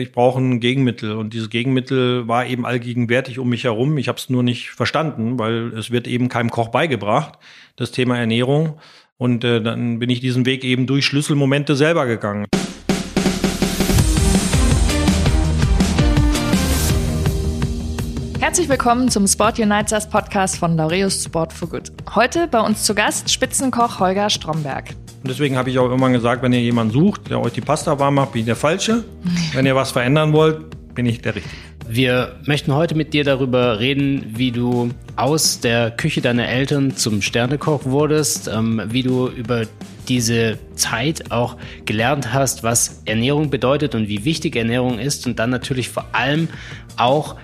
Ich brauche ein Gegenmittel und dieses Gegenmittel war eben allgegenwärtig um mich herum. Ich habe es nur nicht verstanden, weil es wird eben keinem Koch beigebracht, das Thema Ernährung. Und äh, dann bin ich diesen Weg eben durch Schlüsselmomente selber gegangen. Herzlich willkommen zum Sport Uniters Podcast von Laureus Sport for Good. Heute bei uns zu Gast Spitzenkoch Holger Stromberg. Und deswegen habe ich auch immer gesagt, wenn ihr jemanden sucht, der euch die Pasta warm macht, bin ich der Falsche. wenn ihr was verändern wollt, bin ich der Richtige. Wir möchten heute mit dir darüber reden, wie du aus der Küche deiner Eltern zum Sternekoch wurdest, ähm, wie du über diese Zeit auch gelernt hast, was Ernährung bedeutet und wie wichtig Ernährung ist und dann natürlich vor allem auch,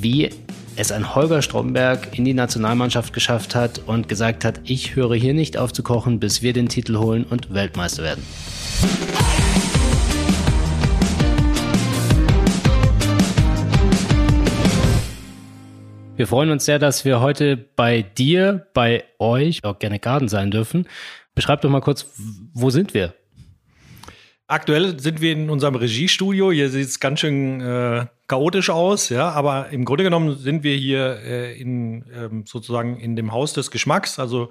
wie es ein Holger Stromberg in die Nationalmannschaft geschafft hat und gesagt hat, ich höre hier nicht auf zu kochen, bis wir den Titel holen und Weltmeister werden. Wir freuen uns sehr, dass wir heute bei dir, bei euch, auch gerne Garten sein dürfen. Beschreib doch mal kurz, wo sind wir? Aktuell sind wir in unserem Regiestudio. Hier sieht es ganz schön äh, chaotisch aus, ja, aber im Grunde genommen sind wir hier äh, in ähm, sozusagen in dem Haus des Geschmacks. Also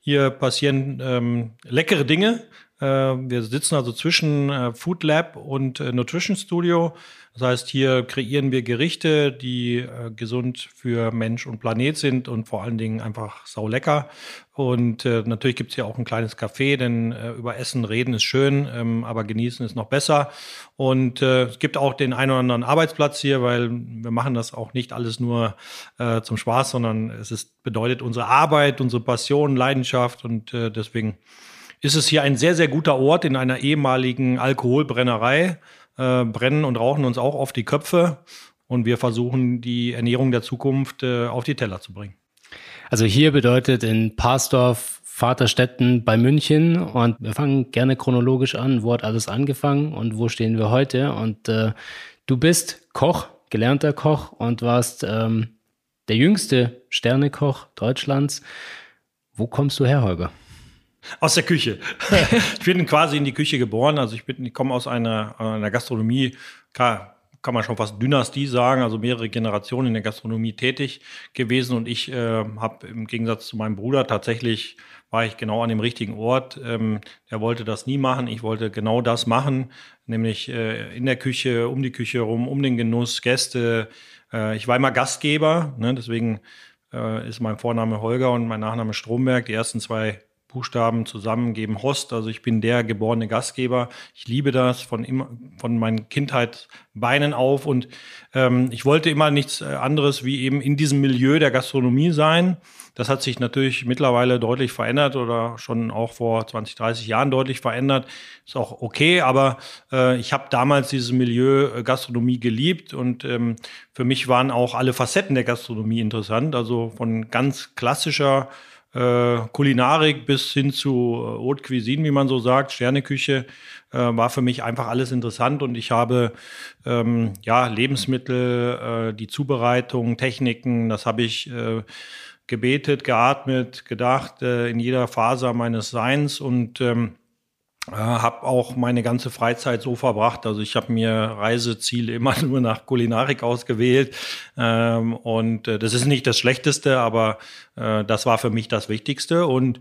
hier passieren ähm, leckere Dinge. Äh, wir sitzen also zwischen äh, Food Lab und äh, Nutrition Studio. Das heißt, hier kreieren wir Gerichte, die äh, gesund für Mensch und Planet sind und vor allen Dingen einfach saulecker. Und äh, natürlich gibt's hier auch ein kleines Café, denn äh, über Essen reden ist schön, ähm, aber genießen ist noch besser. Und äh, es gibt auch den einen oder anderen Arbeitsplatz hier, weil wir machen das auch nicht alles nur äh, zum Spaß, sondern es ist, bedeutet unsere Arbeit, unsere Passion, Leidenschaft und äh, deswegen ist es hier ein sehr, sehr guter Ort in einer ehemaligen Alkoholbrennerei äh, brennen und rauchen uns auch auf die Köpfe. Und wir versuchen, die Ernährung der Zukunft äh, auf die Teller zu bringen. Also hier bedeutet in Parsdorf, Vaterstetten bei München und wir fangen gerne chronologisch an. Wo hat alles angefangen und wo stehen wir heute? Und äh, du bist Koch, gelernter Koch und warst ähm, der jüngste Sternekoch Deutschlands. Wo kommst du her, Holger? Aus der Küche. ich bin quasi in die Küche geboren. Also ich, bin, ich komme aus einer, einer Gastronomie. Klar, kann man schon fast Dynastie sagen, also mehrere Generationen in der Gastronomie tätig gewesen. Und ich äh, habe im Gegensatz zu meinem Bruder tatsächlich war ich genau an dem richtigen Ort. Ähm, der wollte das nie machen. Ich wollte genau das machen, nämlich äh, in der Küche, um die Küche herum, um den Genuss, Gäste. Äh, ich war immer Gastgeber, ne? deswegen äh, ist mein Vorname Holger und mein Nachname Stromberg. Die ersten zwei Buchstaben zusammen geben Host. Also ich bin der geborene Gastgeber. Ich liebe das von immer, von meinen Kindheitsbeinen auf und ähm, ich wollte immer nichts äh, anderes wie eben in diesem Milieu der Gastronomie sein. Das hat sich natürlich mittlerweile deutlich verändert oder schon auch vor 20, 30 Jahren deutlich verändert. Ist auch okay, aber äh, ich habe damals dieses Milieu äh, Gastronomie geliebt und ähm, für mich waren auch alle Facetten der Gastronomie interessant. Also von ganz klassischer äh, Kulinarik bis hin zu äh, Haute Cuisine, wie man so sagt, Sterneküche, äh, war für mich einfach alles interessant und ich habe ähm, ja Lebensmittel, äh, die Zubereitung, Techniken, das habe ich äh, gebetet, geatmet, gedacht äh, in jeder Phase meines Seins und ähm, äh, habe auch meine ganze Freizeit so verbracht. Also ich habe mir Reiseziele immer nur nach Kulinarik ausgewählt. Ähm, und äh, das ist nicht das Schlechteste, aber äh, das war für mich das Wichtigste. Und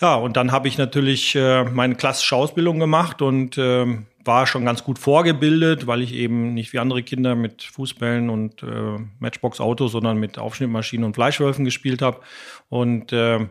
ja, und dann habe ich natürlich äh, meine klassische Ausbildung gemacht und äh, war schon ganz gut vorgebildet, weil ich eben nicht wie andere Kinder mit Fußbällen und äh, Matchbox-Autos, sondern mit Aufschnittmaschinen und Fleischwölfen gespielt habe. Und äh,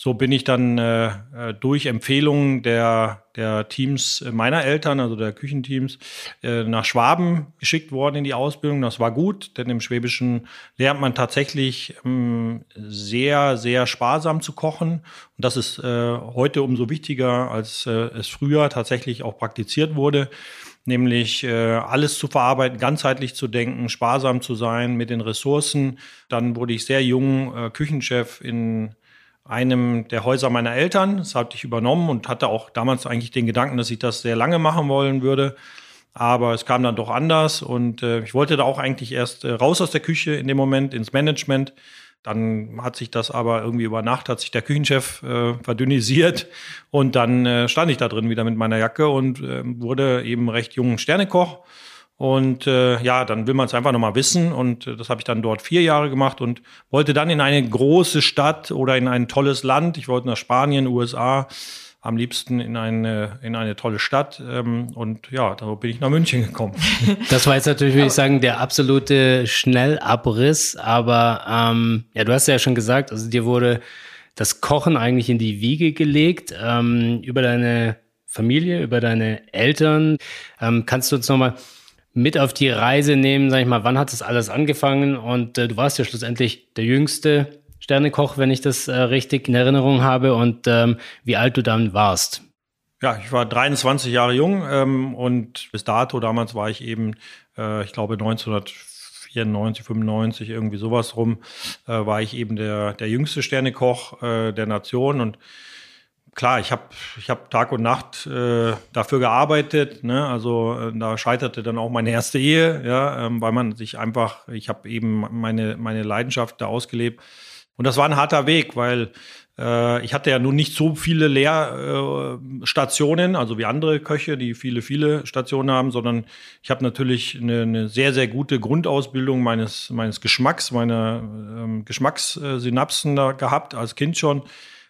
so bin ich dann äh, äh, durch Empfehlungen der, der Teams meiner Eltern, also der Küchenteams, äh, nach Schwaben geschickt worden in die Ausbildung. Das war gut, denn im Schwäbischen lernt man tatsächlich ähm, sehr, sehr sparsam zu kochen. Und das ist äh, heute umso wichtiger, als äh, es früher tatsächlich auch praktiziert wurde nämlich äh, alles zu verarbeiten, ganzheitlich zu denken, sparsam zu sein mit den Ressourcen. Dann wurde ich sehr jung äh, Küchenchef in einem der Häuser meiner Eltern. Das hatte ich übernommen und hatte auch damals eigentlich den Gedanken, dass ich das sehr lange machen wollen würde. Aber es kam dann doch anders und äh, ich wollte da auch eigentlich erst äh, raus aus der Küche in dem Moment ins Management. Dann hat sich das aber irgendwie über Nacht, hat sich der Küchenchef äh, verdünnisiert und dann äh, stand ich da drin wieder mit meiner Jacke und äh, wurde eben recht jungen Sternekoch Und äh, ja, dann will man es einfach nochmal wissen. Und äh, das habe ich dann dort vier Jahre gemacht und wollte dann in eine große Stadt oder in ein tolles Land. Ich wollte nach Spanien, USA, am liebsten in eine, in eine tolle Stadt. Ähm, und ja, da bin ich nach München gekommen. Das war jetzt natürlich, würde ich sagen, der absolute Schnellabriss. Aber ähm, ja, du hast ja schon gesagt, also dir wurde das Kochen eigentlich in die Wiege gelegt ähm, über deine Familie, über deine Eltern. Ähm, kannst du uns nochmal mit auf die Reise nehmen, sag ich mal, wann hat das alles angefangen? Und äh, du warst ja schlussendlich der jüngste Sternekoch, wenn ich das äh, richtig in Erinnerung habe, und ähm, wie alt du dann warst. Ja, ich war 23 Jahre jung ähm, und bis dato, damals war ich eben, äh, ich glaube 1994, 95, irgendwie sowas rum, äh, war ich eben der, der jüngste Sternekoch äh, der Nation und klar, ich habe ich hab Tag und Nacht äh, dafür gearbeitet. Ne? Also äh, da scheiterte dann auch meine erste Ehe, ja, ähm, weil man sich einfach, ich habe eben meine, meine Leidenschaft da ausgelebt. Und das war ein harter Weg, weil äh, ich hatte ja nun nicht so viele Lehrstationen, also wie andere Köche, die viele, viele Stationen haben, sondern ich habe natürlich eine, eine, sehr, sehr gute Grundausbildung meines, meines Geschmacks, meiner ähm, Geschmackssynapsen da gehabt, als Kind schon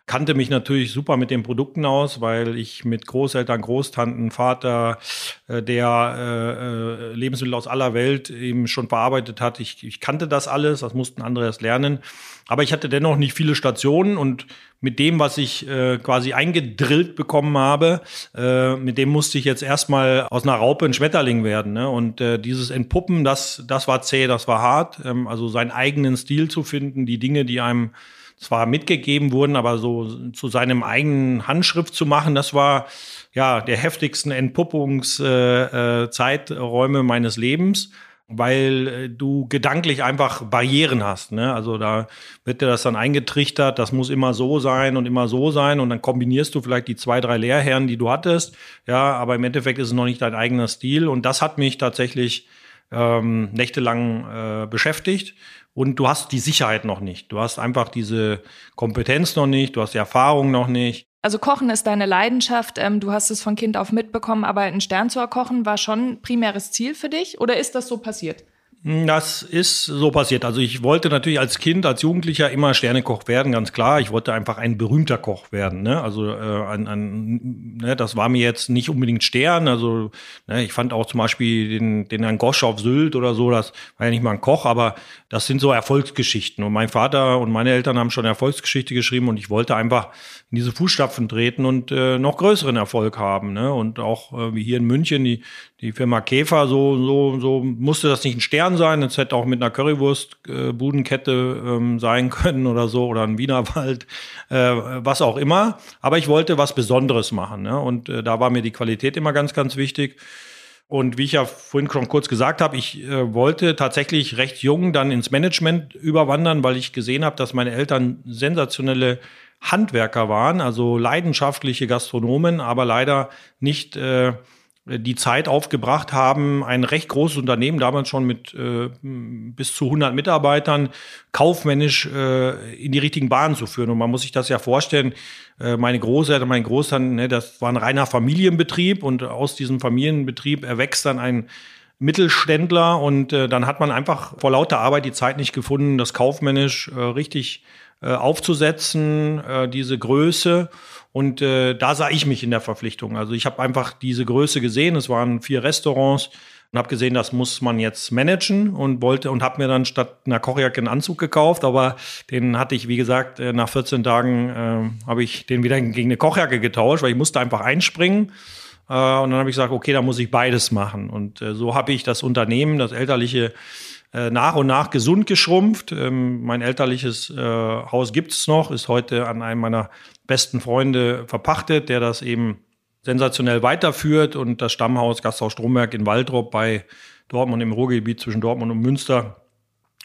kannte mich natürlich super mit den Produkten aus, weil ich mit Großeltern, Großtanten, Vater, äh, der äh, äh, Lebensmittel aus aller Welt eben schon verarbeitet hat. Ich, ich kannte das alles, das mussten andere erst lernen. Aber ich hatte dennoch nicht viele Stationen und mit dem, was ich äh, quasi eingedrillt bekommen habe, äh, mit dem musste ich jetzt erstmal aus einer Raupe ein Schmetterling werden. Ne? Und äh, dieses Entpuppen, das, das war zäh, das war hart. Ähm, also seinen eigenen Stil zu finden, die Dinge, die einem zwar mitgegeben wurden, aber so zu seinem eigenen Handschrift zu machen, das war ja der heftigsten Entpuppungszeiträume äh, äh, meines Lebens weil äh, du gedanklich einfach Barrieren hast. Ne? Also da wird dir das dann eingetrichtert, das muss immer so sein und immer so sein und dann kombinierst du vielleicht die zwei, drei Lehrherren, die du hattest. Ja, aber im Endeffekt ist es noch nicht dein eigener Stil und das hat mich tatsächlich ähm, nächtelang äh, beschäftigt und du hast die Sicherheit noch nicht. Du hast einfach diese Kompetenz noch nicht, du hast die Erfahrung noch nicht. Also Kochen ist deine Leidenschaft. Ähm, du hast es von Kind auf mitbekommen, aber einen Stern zu erkochen war schon primäres Ziel für dich oder ist das so passiert? Das ist so passiert. Also ich wollte natürlich als Kind, als Jugendlicher immer Sternekoch werden, ganz klar. Ich wollte einfach ein berühmter Koch werden. Ne? Also äh, ein, ein, ne, das war mir jetzt nicht unbedingt Stern. Also ne, ich fand auch zum Beispiel den, den Herrn Gosch auf Sylt oder so, das war ja nicht mal ein Koch, aber das sind so Erfolgsgeschichten. Und mein Vater und meine Eltern haben schon Erfolgsgeschichte geschrieben und ich wollte einfach in diese Fußstapfen treten und äh, noch größeren Erfolg haben. Ne? Und auch äh, wie hier in München, die, die Firma Käfer, so, so, so musste das nicht ein Stern sein. Es hätte auch mit einer Currywurst-Budenkette äh, ähm, sein können oder so, oder ein Wienerwald, äh, was auch immer. Aber ich wollte was Besonderes machen. Ne? Und äh, da war mir die Qualität immer ganz, ganz wichtig. Und wie ich ja vorhin schon kurz gesagt habe, ich äh, wollte tatsächlich recht jung dann ins Management überwandern, weil ich gesehen habe, dass meine Eltern sensationelle Handwerker waren, also leidenschaftliche Gastronomen, aber leider nicht äh, die Zeit aufgebracht haben, ein recht großes Unternehmen, damals schon mit äh, bis zu 100 Mitarbeitern, kaufmännisch äh, in die richtigen Bahnen zu führen. Und man muss sich das ja vorstellen, äh, meine Großeltern, mein Großeltern, ne, das war ein reiner Familienbetrieb und aus diesem Familienbetrieb erwächst dann ein Mittelständler und äh, dann hat man einfach vor lauter Arbeit die Zeit nicht gefunden, das kaufmännisch äh, richtig äh, aufzusetzen, äh, diese Größe. Und äh, da sah ich mich in der Verpflichtung. Also ich habe einfach diese Größe gesehen. Es waren vier Restaurants und habe gesehen, das muss man jetzt managen und wollte und habe mir dann statt einer Kochjacke einen Anzug gekauft, aber den hatte ich, wie gesagt, äh, nach 14 Tagen äh, habe ich den wieder gegen eine Kochjacke getauscht, weil ich musste einfach einspringen. Äh, und dann habe ich gesagt, okay, da muss ich beides machen. Und äh, so habe ich das Unternehmen, das elterliche äh, nach und nach gesund geschrumpft. Ähm, mein elterliches äh, Haus gibt es noch, ist heute an einem meiner besten Freunde verpachtet, der das eben sensationell weiterführt und das Stammhaus Gasthaus Stromberg in Waldrop bei Dortmund im Ruhrgebiet zwischen Dortmund und Münster,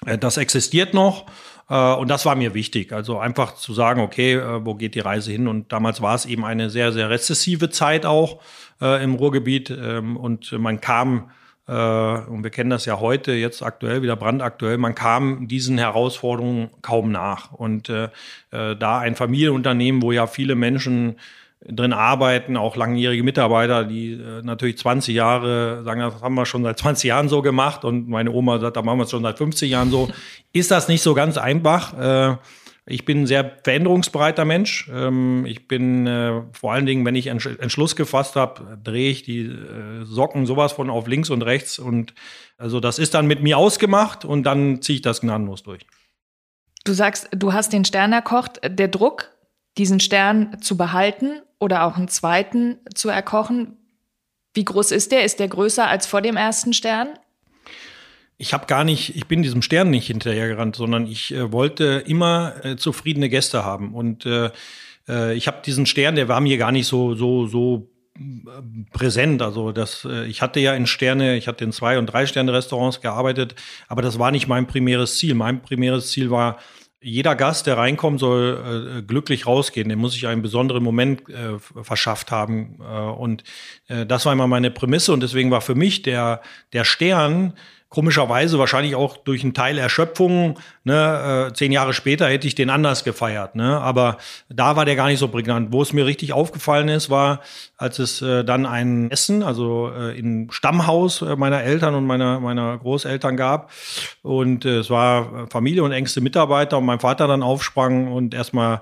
äh, das existiert noch. Äh, und das war mir wichtig. Also einfach zu sagen, okay, äh, wo geht die Reise hin? Und damals war es eben eine sehr, sehr rezessive Zeit auch im Ruhrgebiet. Ähm, und man kam und wir kennen das ja heute, jetzt aktuell, wieder brandaktuell, man kam diesen Herausforderungen kaum nach. Und äh, äh, da ein Familienunternehmen, wo ja viele Menschen drin arbeiten, auch langjährige Mitarbeiter, die äh, natürlich 20 Jahre sagen, das haben wir schon seit 20 Jahren so gemacht und meine Oma sagt, da machen wir es schon seit 50 Jahren so. Ist das nicht so ganz einfach? Äh, ich bin ein sehr veränderungsbereiter Mensch. Ähm, ich bin äh, vor allen Dingen, wenn ich Entschluss gefasst habe, drehe ich die äh, Socken sowas von auf links und rechts. Und also das ist dann mit mir ausgemacht und dann ziehe ich das gnadenlos durch. Du sagst, du hast den Stern erkocht. Der Druck, diesen Stern zu behalten oder auch einen zweiten zu erkochen, wie groß ist der? Ist der größer als vor dem ersten Stern? Ich habe gar nicht, ich bin diesem Stern nicht hinterhergerannt, sondern ich äh, wollte immer äh, zufriedene Gäste haben. Und äh, äh, ich habe diesen Stern, der war mir gar nicht so, so, so äh, präsent. Also das, äh, ich hatte ja in Sterne, ich hatte in zwei und drei Sterne Restaurants gearbeitet, aber das war nicht mein primäres Ziel. Mein primäres Ziel war jeder Gast, der reinkommt, soll äh, glücklich rausgehen. Der muss sich einen besonderen Moment äh, verschafft haben. Äh, und das war immer meine Prämisse. Und deswegen war für mich der, der Stern komischerweise wahrscheinlich auch durch einen Teil Erschöpfung. Ne, äh, zehn Jahre später hätte ich den anders gefeiert. Ne? Aber da war der gar nicht so prägnant. Wo es mir richtig aufgefallen ist, war, als es äh, dann ein Essen, also äh, im Stammhaus äh, meiner Eltern und meiner, meiner Großeltern gab. Und äh, es war Familie und engste Mitarbeiter und mein Vater dann aufsprang und erstmal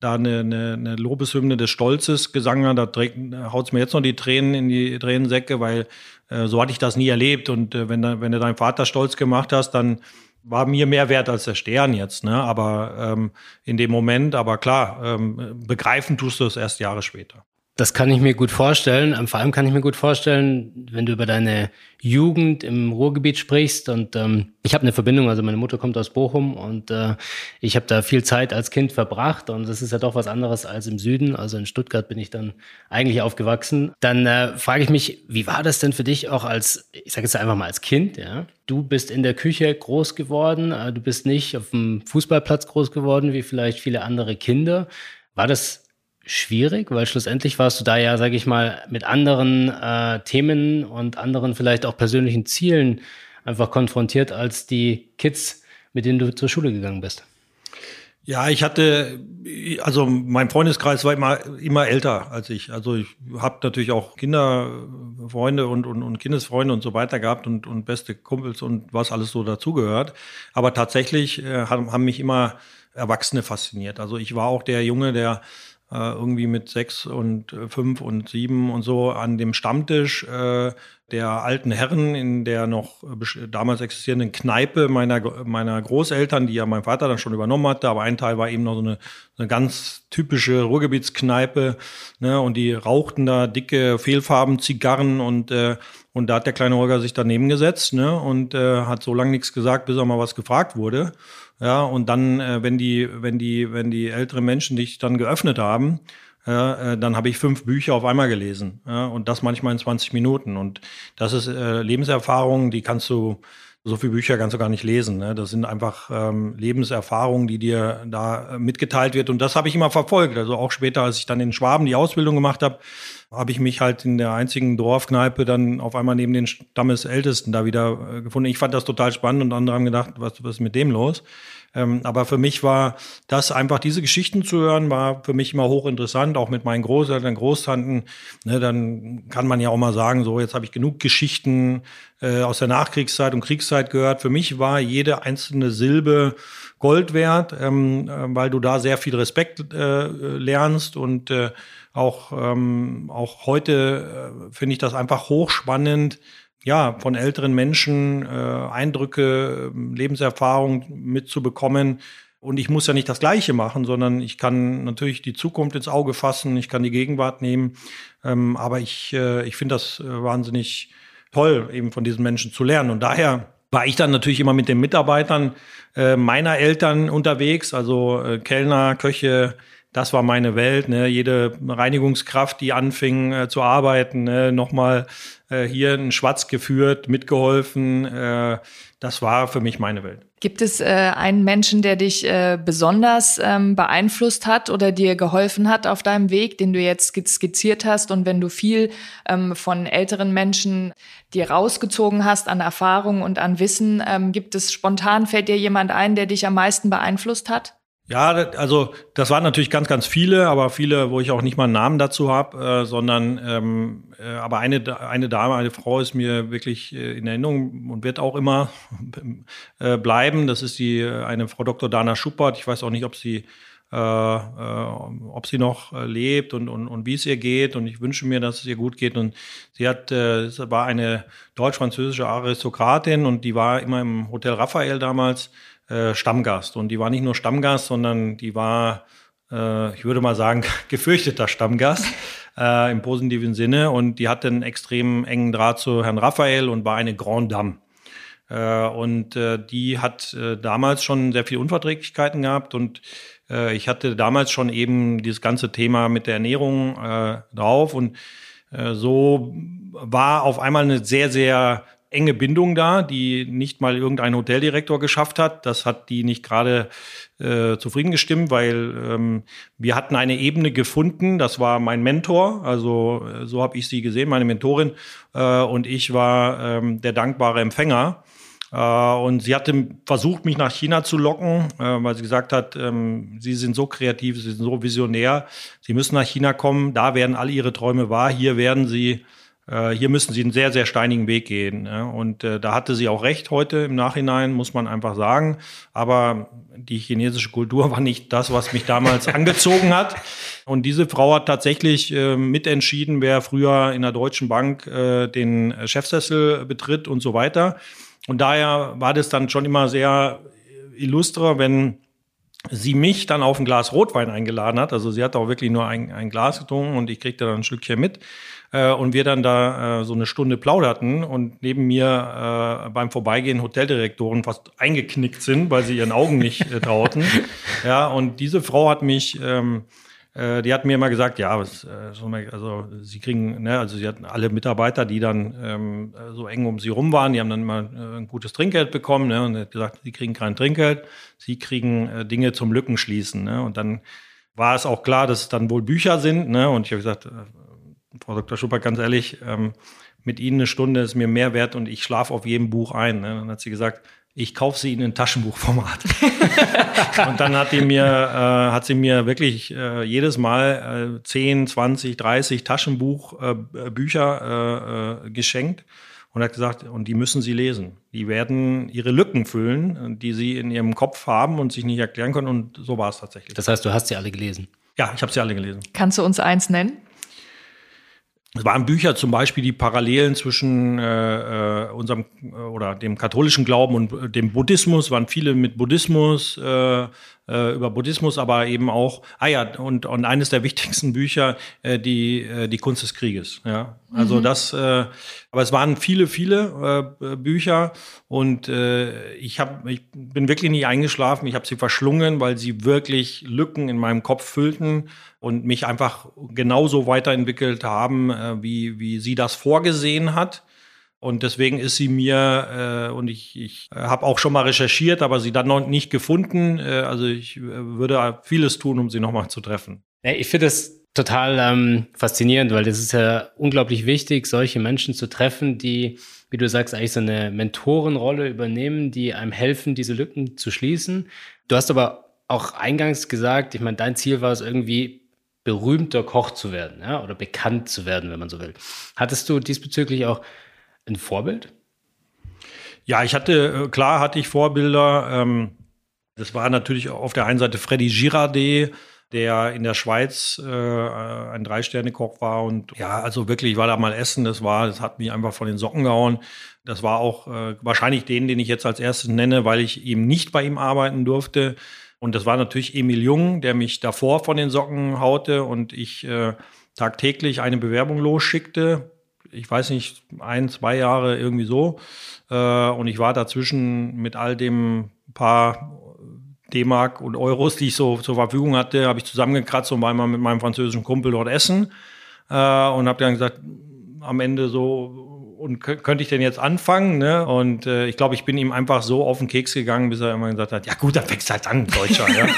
da eine, eine, eine Lobeshymne des Stolzes gesungen hat, da haut es mir jetzt noch die Tränen in die Tränensäcke, weil äh, so hatte ich das nie erlebt. Und äh, wenn, wenn du deinen Vater stolz gemacht hast, dann war mir mehr wert als der Stern jetzt. Ne? Aber ähm, in dem Moment, aber klar, ähm, begreifen tust du es erst Jahre später. Das kann ich mir gut vorstellen. Vor allem kann ich mir gut vorstellen, wenn du über deine Jugend im Ruhrgebiet sprichst. Und ähm, ich habe eine Verbindung, also meine Mutter kommt aus Bochum und äh, ich habe da viel Zeit als Kind verbracht. Und das ist ja doch was anderes als im Süden. Also in Stuttgart bin ich dann eigentlich aufgewachsen. Dann äh, frage ich mich, wie war das denn für dich auch als, ich sage jetzt einfach mal als Kind, ja? Du bist in der Küche groß geworden, äh, du bist nicht auf dem Fußballplatz groß geworden, wie vielleicht viele andere Kinder. War das schwierig, weil schlussendlich warst du da ja, sage ich mal, mit anderen äh, Themen und anderen vielleicht auch persönlichen Zielen einfach konfrontiert als die Kids, mit denen du zur Schule gegangen bist. Ja, ich hatte, also mein Freundeskreis war immer, immer älter als ich. Also ich habe natürlich auch Kinderfreunde und, und, und Kindesfreunde und so weiter gehabt und, und beste Kumpels und was alles so dazugehört. Aber tatsächlich äh, haben, haben mich immer Erwachsene fasziniert. Also ich war auch der Junge, der irgendwie mit sechs und äh, fünf und sieben und so an dem Stammtisch äh, der alten Herren in der noch äh, damals existierenden Kneipe meiner, meiner Großeltern, die ja mein Vater dann schon übernommen hatte, aber ein Teil war eben noch so eine, eine ganz typische Ruhrgebietskneipe, ne, und die rauchten da dicke Fehlfarben, Zigarren und äh, und da hat der kleine Holger sich daneben gesetzt, ne, und äh, hat so lange nichts gesagt, bis er mal was gefragt wurde. Ja, und dann, äh, wenn die, wenn die, wenn die älteren Menschen dich dann geöffnet haben, äh, dann habe ich fünf Bücher auf einmal gelesen. Ja, und das manchmal in 20 Minuten. Und das ist äh, Lebenserfahrung, die kannst du, so viele Bücher kannst du gar nicht lesen. Ne? Das sind einfach ähm, Lebenserfahrungen, die dir da äh, mitgeteilt wird. Und das habe ich immer verfolgt. Also auch später, als ich dann in Schwaben die Ausbildung gemacht habe, habe ich mich halt in der einzigen Dorfkneipe dann auf einmal neben den Stammesältesten da wieder äh, gefunden. Ich fand das total spannend und andere haben gedacht, was, was ist mit dem los? Ähm, aber für mich war das einfach, diese Geschichten zu hören, war für mich immer hochinteressant, auch mit meinen Großeltern, Großtanten. Ne, dann kann man ja auch mal sagen, so jetzt habe ich genug Geschichten äh, aus der Nachkriegszeit und Kriegszeit gehört. Für mich war jede einzelne Silbe Gold wert, ähm, äh, weil du da sehr viel Respekt äh, lernst und äh, auch, ähm, auch heute äh, finde ich das einfach hochspannend, ja, von älteren Menschen äh, Eindrücke, Lebenserfahrung mitzubekommen. Und ich muss ja nicht das Gleiche machen, sondern ich kann natürlich die Zukunft ins Auge fassen, ich kann die Gegenwart nehmen. Ähm, aber ich, äh, ich finde das äh, wahnsinnig toll, eben von diesen Menschen zu lernen. Und daher war ich dann natürlich immer mit den Mitarbeitern äh, meiner Eltern unterwegs, also äh, Kellner, Köche, das war meine Welt. Ne? Jede Reinigungskraft, die anfing äh, zu arbeiten, ne? nochmal äh, hier einen Schwatz geführt, mitgeholfen. Äh, das war für mich meine Welt. Gibt es äh, einen Menschen, der dich besonders ähm, beeinflusst hat oder dir geholfen hat auf deinem Weg, den du jetzt skizziert hast? Und wenn du viel ähm, von älteren Menschen dir rausgezogen hast an Erfahrung und an Wissen, ähm, gibt es spontan, fällt dir jemand ein, der dich am meisten beeinflusst hat? Ja, also das waren natürlich ganz, ganz viele, aber viele, wo ich auch nicht mal einen Namen dazu habe, äh, sondern ähm, äh, aber eine, eine Dame, eine Frau ist mir wirklich äh, in Erinnerung und wird auch immer äh, bleiben. Das ist die eine Frau Dr. Dana Schuppert. Ich weiß auch nicht, ob sie äh, äh, ob sie noch lebt und, und, und wie es ihr geht. Und ich wünsche mir, dass es ihr gut geht. Und sie hat, äh, war eine deutsch-französische Aristokratin und die war immer im Hotel Raphael damals äh, Stammgast. Und die war nicht nur Stammgast, sondern die war, äh, ich würde mal sagen, gefürchteter Stammgast äh, im positiven Sinne. Und die hatte einen extrem engen Draht zu Herrn Raphael und war eine Grande Dame. Äh, und äh, die hat damals schon sehr viele Unverträglichkeiten gehabt und ich hatte damals schon eben dieses ganze Thema mit der Ernährung äh, drauf und so war auf einmal eine sehr, sehr enge Bindung da, die nicht mal irgendein Hoteldirektor geschafft hat. Das hat die nicht gerade äh, zufrieden gestimmt, weil ähm, wir hatten eine Ebene gefunden. Das war mein Mentor, also äh, so habe ich sie gesehen, meine Mentorin, äh, und ich war ähm, der dankbare Empfänger. Äh, und sie hatte versucht, mich nach China zu locken, äh, weil sie gesagt hat, ähm, sie sind so kreativ, sie sind so visionär, sie müssen nach China kommen, da werden alle ihre Träume wahr, hier werden sie hier müssen sie einen sehr, sehr steinigen Weg gehen. Und äh, da hatte sie auch recht heute im Nachhinein, muss man einfach sagen. Aber die chinesische Kultur war nicht das, was mich damals angezogen hat. Und diese Frau hat tatsächlich äh, mitentschieden, wer früher in der Deutschen Bank den Chefsessel betritt und so weiter. Und daher war das dann schon immer sehr illustre, wenn sie mich dann auf ein Glas Rotwein eingeladen hat. Also sie hat auch wirklich nur ein, ein Glas getrunken und ich kriegte dann ein Stückchen mit äh, und wir dann da äh, so eine Stunde plauderten und neben mir äh, beim Vorbeigehen Hoteldirektoren fast eingeknickt sind, weil sie ihren Augen nicht äh, trauten. ja, und diese Frau hat mich ähm, äh, die hat mir immer gesagt, ja, was, äh, also sie kriegen, ne, also sie hatten alle Mitarbeiter, die dann ähm, so eng um sie rum waren, die haben dann immer äh, ein gutes Trinkgeld bekommen, ne, und hat gesagt, sie kriegen kein Trinkgeld, sie kriegen äh, Dinge zum Lückenschließen, ne, und dann war es auch klar, dass es dann wohl Bücher sind, ne, und ich habe gesagt, äh, Frau Dr. Schupper, ganz ehrlich, ähm, mit Ihnen eine Stunde ist mir mehr wert und ich schlafe auf jedem Buch ein. Ne? Dann hat sie gesagt, ich kaufe sie Ihnen in Taschenbuchformat. und dann hat, die mir, äh, hat sie mir wirklich äh, jedes Mal äh, 10, 20, 30 Taschenbuchbücher äh, äh, geschenkt und hat gesagt, und die müssen Sie lesen. Die werden Ihre Lücken füllen, die Sie in Ihrem Kopf haben und sich nicht erklären können. Und so war es tatsächlich. Das heißt, du hast sie alle gelesen? Ja, ich habe sie alle gelesen. Kannst du uns eins nennen? Es waren Bücher zum Beispiel die Parallelen zwischen äh, äh unserem äh, oder dem katholischen Glauben und äh, dem Buddhismus, waren viele mit Buddhismus, äh, äh, über Buddhismus, aber eben auch, ah ja, und, und eines der wichtigsten Bücher, äh, die, äh, die Kunst des Krieges. Ja, also mhm. das, äh, aber es waren viele, viele äh, Bücher und äh, ich habe, ich bin wirklich nie eingeschlafen. Ich habe sie verschlungen, weil sie wirklich Lücken in meinem Kopf füllten und mich einfach genauso weiterentwickelt haben, äh, wie, wie sie das vorgesehen hat. Und deswegen ist sie mir, äh, und ich, ich habe auch schon mal recherchiert, aber sie dann noch nicht gefunden. Äh, also ich äh, würde vieles tun, um sie nochmal zu treffen. Ich finde das total ähm, faszinierend, weil das ist ja unglaublich wichtig, solche Menschen zu treffen, die, wie du sagst, eigentlich so eine Mentorenrolle übernehmen, die einem helfen, diese Lücken zu schließen. Du hast aber auch eingangs gesagt, ich meine, dein Ziel war es irgendwie berühmter Koch zu werden, ja, oder bekannt zu werden, wenn man so will. Hattest du diesbezüglich auch ein Vorbild? Ja, ich hatte, äh, klar hatte ich Vorbilder. Ähm, das war natürlich auf der einen Seite Freddy Girardet, der in der Schweiz äh, ein Drei-Sterne-Koch war. Und ja, also wirklich, ich war da mal essen, das war, das hat mich einfach von den Socken gehauen. Das war auch äh, wahrscheinlich den, den ich jetzt als erstes nenne, weil ich eben nicht bei ihm arbeiten durfte. Und das war natürlich Emil Jung, der mich davor von den Socken haute und ich äh, tagtäglich eine Bewerbung losschickte ich weiß nicht, ein, zwei Jahre irgendwie so. Äh, und ich war dazwischen mit all dem paar D-Mark und Euros, die ich so zur Verfügung hatte, habe ich zusammengekratzt und war mal mit meinem französischen Kumpel dort essen. Äh, und habe dann gesagt, am Ende so, und könnte ich denn jetzt anfangen? Ne? Und äh, ich glaube, ich bin ihm einfach so auf den Keks gegangen, bis er immer gesagt hat, ja gut, dann fängst halt an, Deutscher. ja.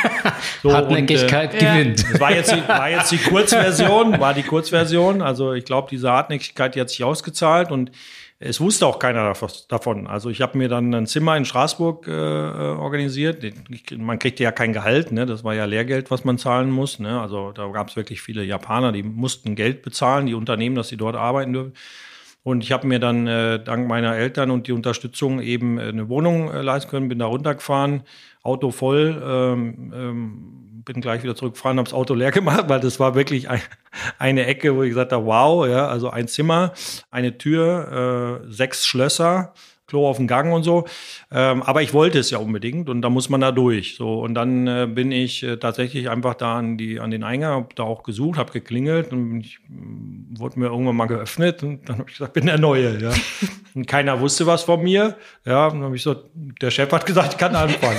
So, Hartnäckigkeit und, äh, gewinnt. Das war jetzt, die, war jetzt die Kurzversion, war die Kurzversion. Also ich glaube, diese Hartnäckigkeit, die hat sich ausgezahlt und es wusste auch keiner davon. Also ich habe mir dann ein Zimmer in Straßburg äh, organisiert. Man kriegte ja kein Gehalt, ne? das war ja Lehrgeld, was man zahlen muss. Ne? Also da gab es wirklich viele Japaner, die mussten Geld bezahlen, die Unternehmen, dass sie dort arbeiten dürfen. Und ich habe mir dann äh, dank meiner Eltern und die Unterstützung eben äh, eine Wohnung äh, leisten können, bin da runtergefahren, Auto voll, ähm, ähm, bin gleich wieder zurückgefahren, habe das Auto leer gemacht, weil das war wirklich ein, eine Ecke, wo ich gesagt habe, wow, ja, also ein Zimmer, eine Tür, äh, sechs Schlösser, Klo auf dem Gang und so. Ähm, aber ich wollte es ja unbedingt und da muss man da durch. So und dann äh, bin ich äh, tatsächlich einfach da an die an den Eingang, habe da auch gesucht, habe geklingelt und ich äh, wurde mir irgendwann mal geöffnet und dann habe ich gesagt, bin der Neue. Ja. und keiner wusste was von mir. Ja, dann habe ich so, der Chef hat gesagt, ich kann anfangen.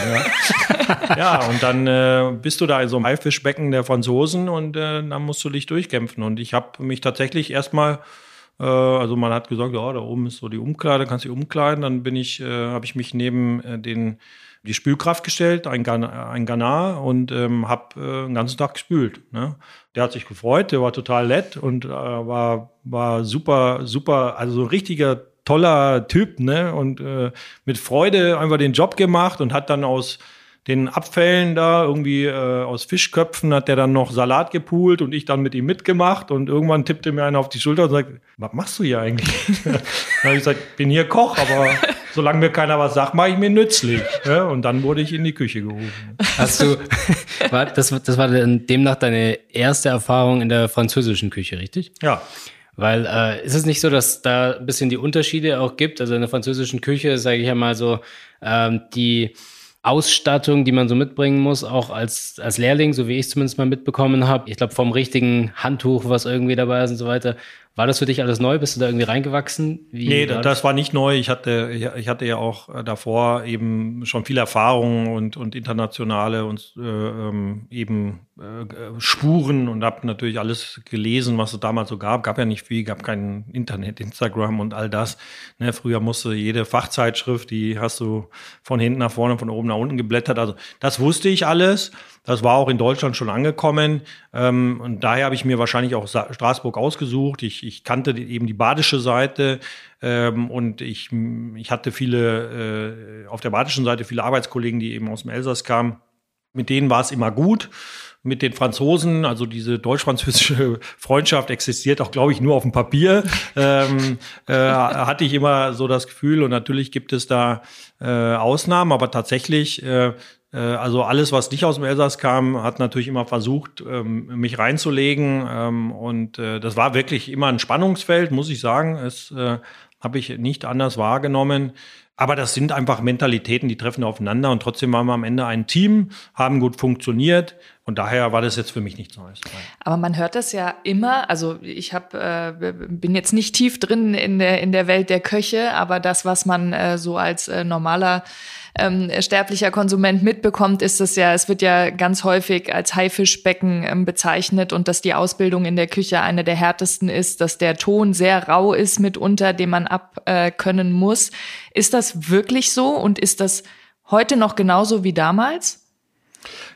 Ja, ja und dann äh, bist du da in so einem Haifischbecken der Franzosen und äh, dann musst du dich durchkämpfen. Und ich habe mich tatsächlich erstmal äh, also man hat gesagt, ja, da oben ist so die Umkleide, kannst dich umkleiden. Dann bin ich, äh, habe ich mich neben äh, den die Spülkraft gestellt, ein, Gan ein Ganar und ähm, habe äh, den ganzen Tag gespült. Ne? Der hat sich gefreut, der war total nett und äh, war, war super, super, also so ein richtiger toller Typ, ne? Und äh, mit Freude einfach den Job gemacht und hat dann aus den Abfällen da, irgendwie äh, aus Fischköpfen, hat der dann noch Salat gepult und ich dann mit ihm mitgemacht und irgendwann tippte mir einer auf die Schulter und sagt, was machst du hier eigentlich? dann habe ich gesagt, bin hier Koch, aber solange mir keiner was sagt, mache ich mir nützlich. Ja, und dann wurde ich in die Küche gerufen. Hast du, war, das, das war demnach deine erste Erfahrung in der französischen Küche, richtig? Ja. Weil äh, ist es nicht so, dass da ein bisschen die Unterschiede auch gibt? Also in der französischen Küche, sage ich ja mal so, ähm, die Ausstattung, die man so mitbringen muss, auch als, als Lehrling, so wie ich es zumindest mal mitbekommen habe. Ich glaube, vom richtigen Handtuch, was irgendwie dabei ist und so weiter. War das für dich alles neu? Bist du da irgendwie reingewachsen? Wie nee, das? das war nicht neu. Ich hatte, ich hatte ja auch äh, davor eben schon viel Erfahrung und, und internationale und äh, ähm, eben äh, Spuren und habe natürlich alles gelesen, was es damals so gab. Gab ja nicht viel, gab kein Internet, Instagram und all das. Ne, früher musste jede Fachzeitschrift, die hast du von hinten nach vorne, von oben nach unten geblättert. Also das wusste ich alles. Das war auch in Deutschland schon angekommen. Ähm, und daher habe ich mir wahrscheinlich auch Straßburg ausgesucht. Ich, ich kannte die, eben die badische Seite ähm, und ich, ich hatte viele, äh, auf der badischen Seite viele Arbeitskollegen, die eben aus dem Elsass kamen. Mit denen war es immer gut mit den Franzosen, also diese deutsch-französische Freundschaft existiert auch, glaube ich, nur auf dem Papier, ähm, äh, hatte ich immer so das Gefühl. Und natürlich gibt es da äh, Ausnahmen, aber tatsächlich äh, äh, also alles, was nicht aus dem Elsass kam, hat natürlich immer versucht, ähm, mich reinzulegen. Ähm, und äh, das war wirklich immer ein Spannungsfeld, muss ich sagen. Es äh, habe ich nicht anders wahrgenommen. Aber das sind einfach Mentalitäten, die treffen aufeinander und trotzdem waren wir am Ende ein Team, haben gut funktioniert und daher war das jetzt für mich nichts Neues. Aber man hört das ja immer, also ich hab, äh, bin jetzt nicht tief drin in der, in der Welt der Köche, aber das, was man äh, so als äh, normaler ähm, sterblicher Konsument mitbekommt, ist es ja, es wird ja ganz häufig als Haifischbecken ähm, bezeichnet und dass die Ausbildung in der Küche eine der härtesten ist, dass der Ton sehr rau ist mitunter, den man abkönnen äh, muss. Ist das wirklich so und ist das heute noch genauso wie damals?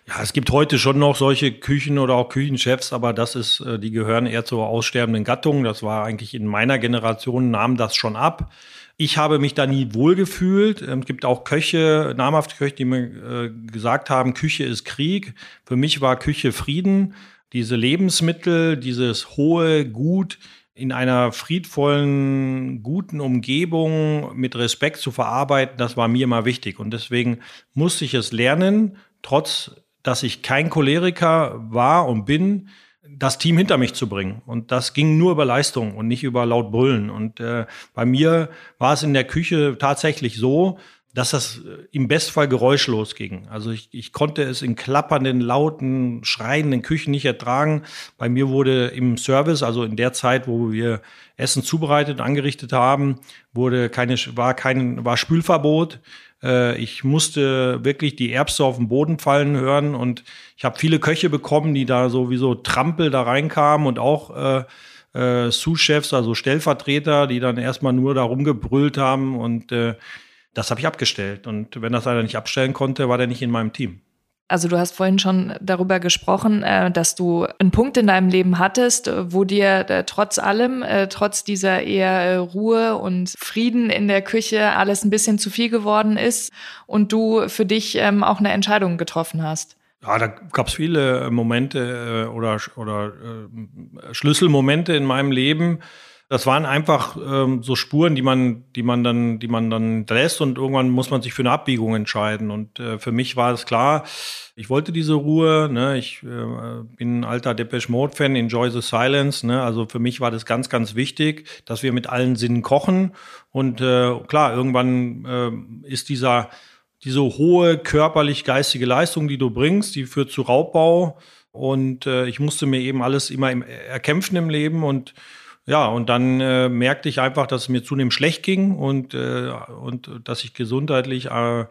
Ja, es gibt heute schon noch solche Küchen oder auch Küchenchefs, aber das ist, äh, die gehören eher zur aussterbenden Gattung. Das war eigentlich in meiner Generation, nahm das schon ab. Ich habe mich da nie wohlgefühlt. Ähm, es gibt auch Köche, namhafte Köche, die mir äh, gesagt haben, Küche ist Krieg. Für mich war Küche Frieden. Diese Lebensmittel, dieses hohe Gut in einer friedvollen, guten Umgebung mit Respekt zu verarbeiten, das war mir immer wichtig. Und deswegen musste ich es lernen, trotz dass ich kein Choleriker war und bin, das Team hinter mich zu bringen. Und das ging nur über Leistung und nicht über laut Brüllen. Und äh, bei mir war es in der Küche tatsächlich so, dass das äh, im Bestfall geräuschlos ging. Also ich, ich konnte es in klappernden, lauten, schreienden Küchen nicht ertragen. Bei mir wurde im Service, also in der Zeit, wo wir Essen zubereitet, angerichtet haben, wurde keine, war kein, war Spülverbot. Äh, ich musste wirklich die Erbse auf den Boden fallen hören und ich habe viele Köche bekommen, die da sowieso Trampel da reinkamen und auch äh, äh, Sous-Chefs, also Stellvertreter, die dann erstmal nur da rumgebrüllt haben und äh, das habe ich abgestellt. Und wenn das einer nicht abstellen konnte, war der nicht in meinem Team. Also du hast vorhin schon darüber gesprochen, äh, dass du einen Punkt in deinem Leben hattest, wo dir äh, trotz allem, äh, trotz dieser eher Ruhe und Frieden in der Küche alles ein bisschen zu viel geworden ist und du für dich ähm, auch eine Entscheidung getroffen hast. Ja, da gab es viele Momente oder, oder Schlüsselmomente in meinem Leben, das waren einfach ähm, so Spuren, die man, die man dann, die man dann lässt und irgendwann muss man sich für eine Abbiegung entscheiden. Und äh, für mich war es klar, ich wollte diese Ruhe. Ne? Ich äh, bin ein alter Depeche Mode Fan, Enjoy the Silence. Ne? Also für mich war das ganz, ganz wichtig, dass wir mit allen Sinnen kochen. Und äh, klar, irgendwann äh, ist dieser diese hohe körperlich-geistige Leistung, die du bringst, die führt zu Raubbau. Und äh, ich musste mir eben alles immer im, erkämpfen im Leben und ja, und dann äh, merkte ich einfach, dass es mir zunehmend schlecht ging und, äh, und dass ich gesundheitlich äh,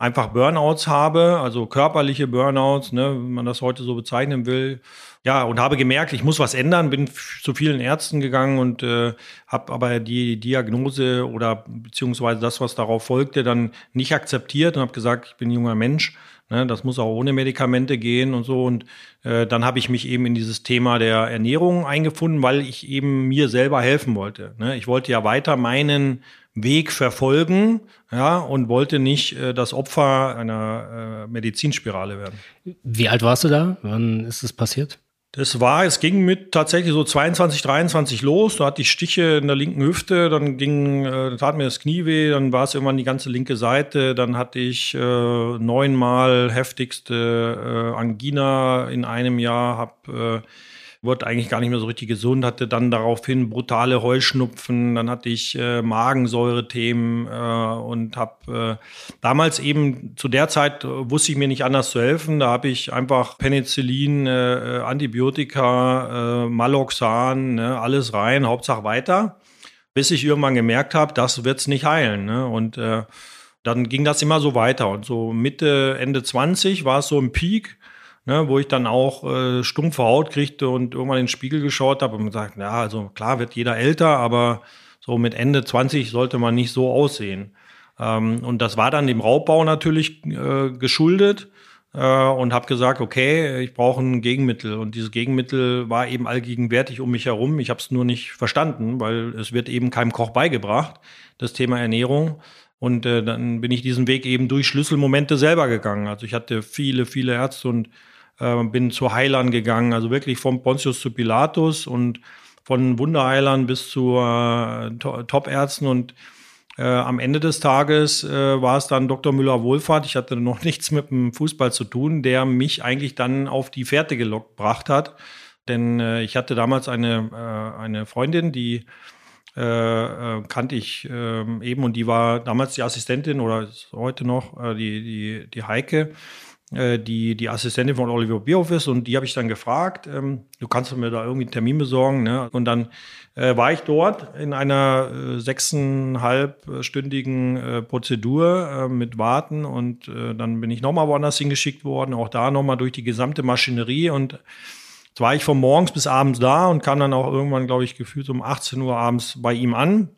einfach Burnouts habe, also körperliche Burnouts, ne, wenn man das heute so bezeichnen will. Ja, und habe gemerkt, ich muss was ändern, bin zu vielen Ärzten gegangen und äh, habe aber die Diagnose oder beziehungsweise das, was darauf folgte, dann nicht akzeptiert und habe gesagt, ich bin ein junger Mensch Ne, das muss auch ohne Medikamente gehen und so. Und äh, dann habe ich mich eben in dieses Thema der Ernährung eingefunden, weil ich eben mir selber helfen wollte. Ne? Ich wollte ja weiter meinen Weg verfolgen, ja, und wollte nicht äh, das Opfer einer äh, Medizinspirale werden. Wie alt warst du da? Wann ist es passiert? Das war, es ging mit tatsächlich so 22, 23 los. Da hatte ich Stiche in der linken Hüfte, dann ging, äh, tat mir das Knie weh, dann war es irgendwann die ganze linke Seite, dann hatte ich äh, neunmal heftigste äh, Angina in einem Jahr, habe äh, wurde eigentlich gar nicht mehr so richtig gesund, hatte dann daraufhin brutale Heuschnupfen, dann hatte ich äh, Magensäure-Themen äh, und habe äh, damals eben zu der Zeit äh, wusste ich mir nicht anders zu helfen. Da habe ich einfach Penicillin, äh, äh, Antibiotika, Maloxan, ne, alles rein, Hauptsache weiter, bis ich irgendwann gemerkt habe, das wird's nicht heilen. Ne? Und dann ging das immer so weiter. Und so Mitte, Ende 20 war es so im Peak ne, wo ich dann auch äh, stumpfe Haut kriegte und irgendwann in den Spiegel geschaut habe und gesagt, ja, also klar wird jeder älter, aber so mit Ende 20 sollte man nicht so aussehen. Ähm, und das war dann dem Raubbau natürlich äh, geschuldet äh, und habe gesagt, okay, ich brauche ein Gegenmittel. Und dieses Gegenmittel war eben allgegenwärtig um mich herum. Ich habe es nur nicht verstanden, weil es wird eben keinem Koch beigebracht, das Thema Ernährung. Und äh, dann bin ich diesen Weg eben durch Schlüsselmomente selber gegangen. Also ich hatte viele, viele Ärzte und äh, bin zu Heilern gegangen, also wirklich vom Pontius zu Pilatus und von Wunderheilern bis zu äh, Top-Ärzten und äh, am Ende des Tages äh, war es dann Dr. Müller-Wohlfahrt. Ich hatte noch nichts mit dem Fußball zu tun, der mich eigentlich dann auf die Fährte gebracht hat. Denn äh, ich hatte damals eine, äh, eine Freundin, die äh, äh, kannte ich ähm, eben und die war damals die Assistentin oder heute noch die, die, die Heike. Äh, die, die Assistentin von Oliver Bierhoff ist und die habe ich dann gefragt, ähm, du kannst mir da irgendwie einen Termin besorgen. Ne? Und dann äh, war ich dort in einer äh, sechseinhalbstündigen äh, Prozedur äh, mit Warten und äh, dann bin ich nochmal woanders hingeschickt worden, auch da nochmal durch die gesamte Maschinerie und jetzt war ich von morgens bis abends da und kam dann auch irgendwann, glaube ich, gefühlt um 18 Uhr abends bei ihm an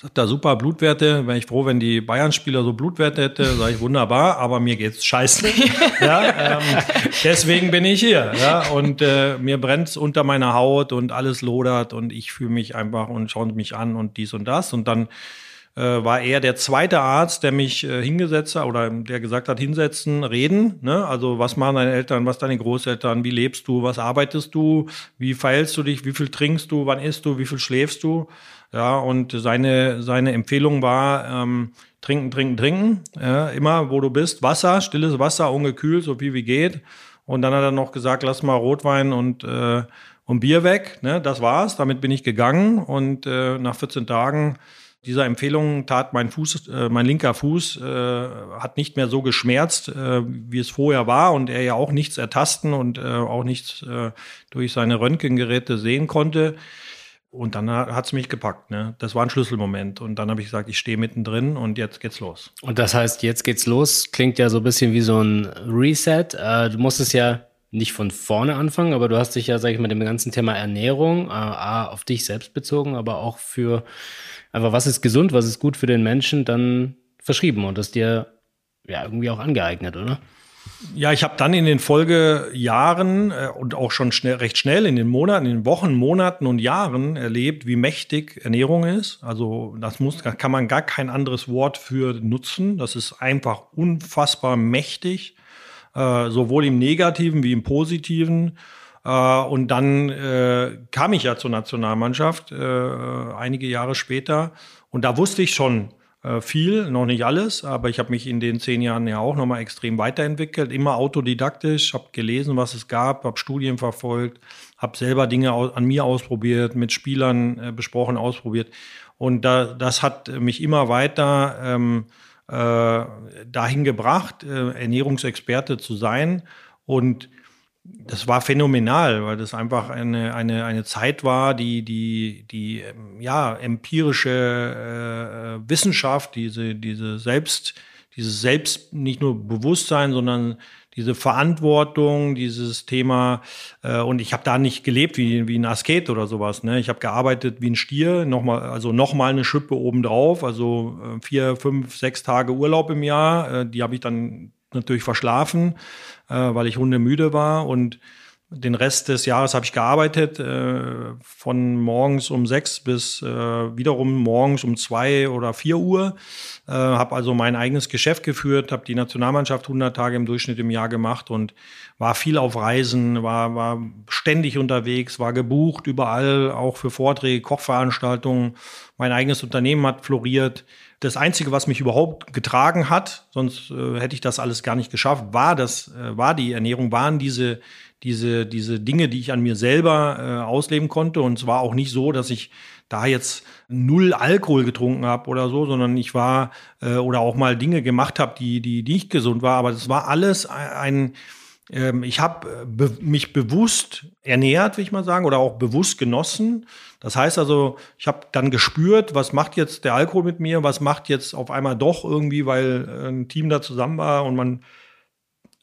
Sagt da super Blutwerte. Wäre ich froh, wenn die Bayern-Spieler so Blutwerte hätte. Sage ich wunderbar, aber mir geht's scheiße. ja, ähm, deswegen bin ich hier. Ja, und äh, mir brennt's unter meiner Haut und alles lodert und ich fühle mich einfach und schauen mich an und dies und das. Und dann äh, war er der zweite Arzt, der mich äh, hingesetzt hat oder der gesagt hat, hinsetzen, reden. Ne? Also was machen deine Eltern, was deine Großeltern, wie lebst du, was arbeitest du, wie feilst du dich, wie viel trinkst du, wann isst du, wie viel schläfst du. Ja, und seine, seine Empfehlung war, ähm, trinken, trinken, trinken. Ja, immer, wo du bist, Wasser, stilles Wasser, ungekühlt, so viel wie geht. Und dann hat er noch gesagt, lass mal Rotwein und, äh, und Bier weg. Ne? Das war's. Damit bin ich gegangen. Und äh, nach 14 Tagen dieser Empfehlung tat mein Fuß, äh, mein linker Fuß äh, hat nicht mehr so geschmerzt, äh, wie es vorher war und er ja auch nichts ertasten und äh, auch nichts äh, durch seine Röntgengeräte sehen konnte. Und dann hat es mich gepackt. Ne? Das war ein Schlüsselmoment. Und dann habe ich gesagt, ich stehe mittendrin und jetzt geht's los. Und das heißt, jetzt geht's los, klingt ja so ein bisschen wie so ein Reset. Äh, du musstest ja nicht von vorne anfangen, aber du hast dich ja, sag ich mal, dem ganzen Thema Ernährung äh, auf dich selbst bezogen, aber auch für einfach, was ist gesund, was ist gut für den Menschen, dann verschrieben und das dir ja irgendwie auch angeeignet, oder? Ja, ich habe dann in den Folgejahren äh, und auch schon schnell, recht schnell in den Monaten, in den Wochen, Monaten und Jahren erlebt, wie mächtig Ernährung ist. Also das muss, kann man gar kein anderes Wort für nutzen. Das ist einfach unfassbar mächtig, äh, sowohl im Negativen wie im Positiven. Äh, und dann kam ich ja zur Nationalmannschaft einige Jahre später und da wusste ich schon, viel, noch nicht alles, aber ich habe mich in den zehn Jahren ja auch nochmal extrem weiterentwickelt, immer autodidaktisch, habe gelesen, was es gab, habe Studien verfolgt, habe selber Dinge an mir ausprobiert, mit Spielern äh, besprochen, ausprobiert. Und da, das hat mich immer weiter ähm, äh, dahin gebracht, äh, Ernährungsexperte zu sein. Und das war phänomenal, weil das einfach eine, eine, eine Zeit war, die, die, die ähm, ja, empirische äh, Wissenschaft, diese, diese Selbst, dieses Selbst, nicht nur Bewusstsein, sondern diese Verantwortung, dieses Thema. Äh, und ich habe da nicht gelebt wie, wie ein Asket oder sowas. Ne? Ich habe gearbeitet wie ein Stier, nochmal, also nochmal eine Schippe obendrauf, also äh, vier, fünf, sechs Tage Urlaub im Jahr. Äh, die habe ich dann natürlich verschlafen äh, weil ich hundemüde war und den Rest des Jahres habe ich gearbeitet, äh, von morgens um sechs bis äh, wiederum morgens um zwei oder vier Uhr. Äh, habe also mein eigenes Geschäft geführt, habe die Nationalmannschaft 100 Tage im Durchschnitt im Jahr gemacht und war viel auf Reisen, war, war ständig unterwegs, war gebucht überall, auch für Vorträge, Kochveranstaltungen. Mein eigenes Unternehmen hat floriert das Einzige, was mich überhaupt getragen hat, sonst äh, hätte ich das alles gar nicht geschafft, war das, äh, war die Ernährung, waren diese, diese, diese Dinge, die ich an mir selber äh, ausleben konnte. Und es war auch nicht so, dass ich da jetzt null Alkohol getrunken habe oder so, sondern ich war äh, oder auch mal Dinge gemacht habe, die, die, die nicht gesund war. Aber das war alles ein, ähm, ich habe äh, be mich bewusst ernährt, will ich mal sagen, oder auch bewusst genossen. Das heißt also, ich habe dann gespürt, was macht jetzt der Alkohol mit mir, was macht jetzt auf einmal doch irgendwie, weil äh, ein Team da zusammen war und man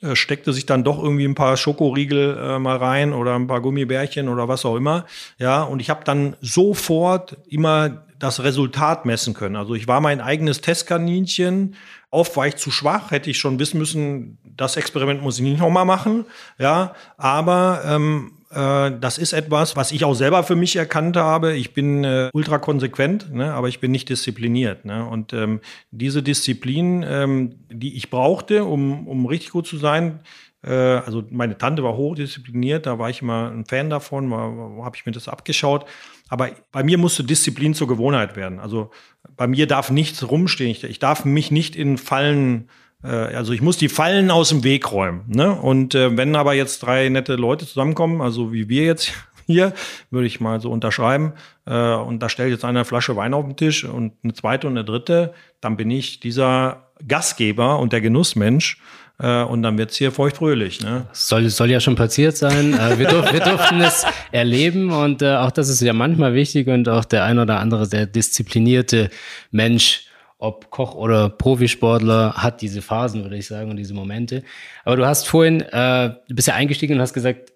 äh, steckte sich dann doch irgendwie ein paar Schokoriegel äh, mal rein oder ein paar Gummibärchen oder was auch immer. Ja, und ich habe dann sofort immer das Resultat messen können. Also ich war mein eigenes Testkaninchen. Oft war ich zu schwach, hätte ich schon wissen müssen, das Experiment muss ich nicht nochmal machen. Ja, aber ähm, äh, das ist etwas, was ich auch selber für mich erkannt habe. Ich bin äh, ultra konsequent, ne, aber ich bin nicht diszipliniert. Ne? Und ähm, diese Disziplin, ähm, die ich brauchte, um, um richtig gut zu sein, also meine Tante war hochdiszipliniert, da war ich immer ein Fan davon, habe ich mir das abgeschaut. Aber bei mir musste Disziplin zur Gewohnheit werden. Also bei mir darf nichts rumstehen. Ich, ich darf mich nicht in Fallen äh, also ich muss die Fallen aus dem Weg räumen. Ne? Und äh, wenn aber jetzt drei nette Leute zusammenkommen, also wie wir jetzt hier, würde ich mal so unterschreiben, äh, und da stellt jetzt einer eine Flasche Wein auf den Tisch und eine zweite und eine dritte, dann bin ich dieser Gastgeber und der Genussmensch. Äh, und dann wird's hier feuchtfröhlich. Ne? Soll, soll ja schon passiert sein. Äh, wir, durf, wir durften es erleben und äh, auch das ist ja manchmal wichtig und auch der ein oder andere sehr disziplinierte Mensch ob Koch oder Profisportler, hat diese Phasen, würde ich sagen, und diese Momente. Aber du hast vorhin, äh, du bist ja eingestiegen und hast gesagt,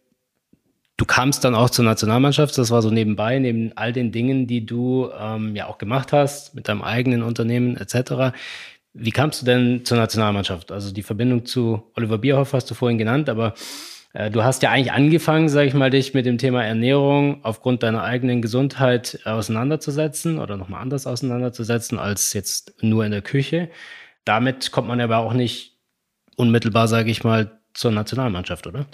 du kamst dann auch zur Nationalmannschaft. Das war so nebenbei, neben all den Dingen, die du ähm, ja auch gemacht hast, mit deinem eigenen Unternehmen etc. Wie kamst du denn zur Nationalmannschaft? Also die Verbindung zu Oliver Bierhoff hast du vorhin genannt, aber äh, du hast ja eigentlich angefangen, sage ich mal, dich mit dem Thema Ernährung aufgrund deiner eigenen Gesundheit auseinanderzusetzen oder nochmal anders auseinanderzusetzen als jetzt nur in der Küche. Damit kommt man aber auch nicht unmittelbar, sage ich mal, zur Nationalmannschaft, oder?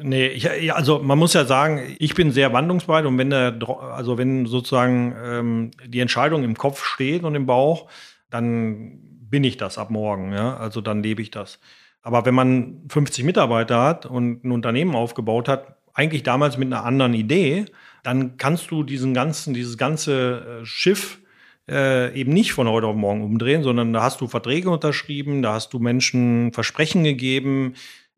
Nee, ich, also man muss ja sagen, ich bin sehr wandlungsbereit und wenn der, also wenn sozusagen ähm, die Entscheidung im Kopf steht und im Bauch, dann bin ich das ab morgen, ja. Also dann lebe ich das. Aber wenn man 50 Mitarbeiter hat und ein Unternehmen aufgebaut hat, eigentlich damals mit einer anderen Idee, dann kannst du diesen ganzen, dieses ganze äh, Schiff äh, eben nicht von heute auf morgen umdrehen, sondern da hast du Verträge unterschrieben, da hast du Menschen Versprechen gegeben,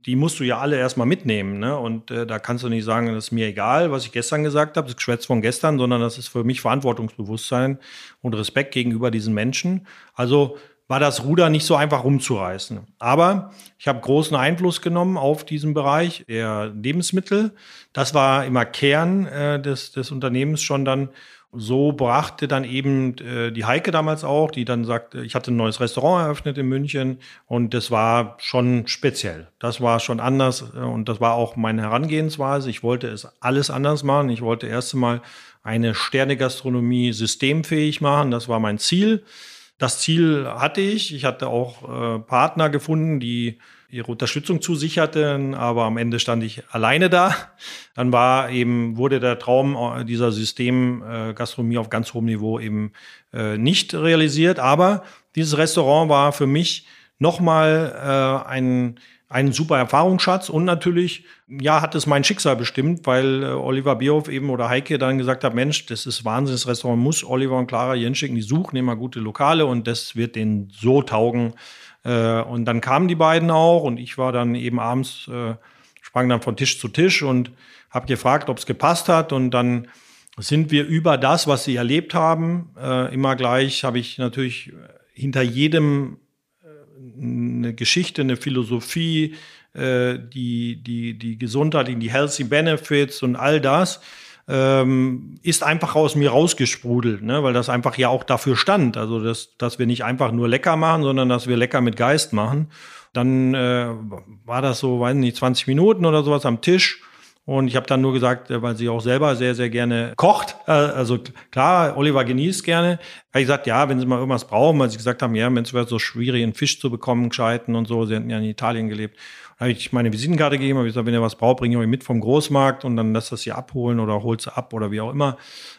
die musst du ja alle erstmal mitnehmen. Ne? Und äh, da kannst du nicht sagen, das ist mir egal, was ich gestern gesagt habe, das Geschwätz von gestern, sondern das ist für mich Verantwortungsbewusstsein und Respekt gegenüber diesen Menschen. Also war das Ruder nicht so einfach rumzureißen. Aber ich habe großen Einfluss genommen auf diesen Bereich der Lebensmittel. Das war immer Kern äh, des, des Unternehmens schon dann. so brachte dann eben äh, die Heike damals auch, die dann sagte, ich hatte ein neues Restaurant eröffnet in München und das war schon speziell. Das war schon anders äh, und das war auch meine Herangehensweise. Ich wollte es alles anders machen. Ich wollte erst einmal eine Sternegastronomie systemfähig machen. Das war mein Ziel. Das Ziel hatte ich. Ich hatte auch äh, Partner gefunden, die ihre Unterstützung zusicherten, aber am Ende stand ich alleine da. Dann war eben, wurde der Traum äh, dieser Systemgastronomie äh, auf ganz hohem Niveau eben äh, nicht realisiert. Aber dieses Restaurant war für mich nochmal äh, ein, ein super Erfahrungsschatz und natürlich, ja, hat es mein Schicksal bestimmt, weil äh, Oliver Bierhoff eben oder Heike dann gesagt hat, Mensch, das ist Wahnsinn, das Restaurant muss Oliver und Clara Jenschicken, die suchen immer gute Lokale und das wird denen so taugen, äh, und dann kamen die beiden auch und ich war dann eben abends, äh, sprang dann von Tisch zu Tisch und habe gefragt, ob es gepasst hat. Und dann sind wir über das, was sie erlebt haben, äh, immer gleich, habe ich natürlich hinter jedem eine Geschichte, eine Philosophie, äh, die, die, die Gesundheit, die Healthy Benefits und all das ähm, ist einfach aus mir rausgesprudelt, ne? weil das einfach ja auch dafür stand. Also, dass, dass wir nicht einfach nur lecker machen, sondern dass wir lecker mit Geist machen. Dann äh, war das so, weiß nicht, 20 Minuten oder sowas am Tisch. Und ich habe dann nur gesagt, äh, weil sie auch selber sehr, sehr gerne kocht. Äh, also klar, Oliver genießt gerne. Habe ich gesagt, ja, wenn sie mal irgendwas brauchen, weil sie gesagt haben, ja, wenn es wird so schwierig, einen Fisch zu bekommen, gescheiten und so. Sie hatten ja in Italien gelebt habe ich meine Visitenkarte gegeben, habe gesagt, wenn ihr was braucht, bringe ich euch mit vom Großmarkt und dann lasst das hier abholen oder holt sie ab oder wie auch immer.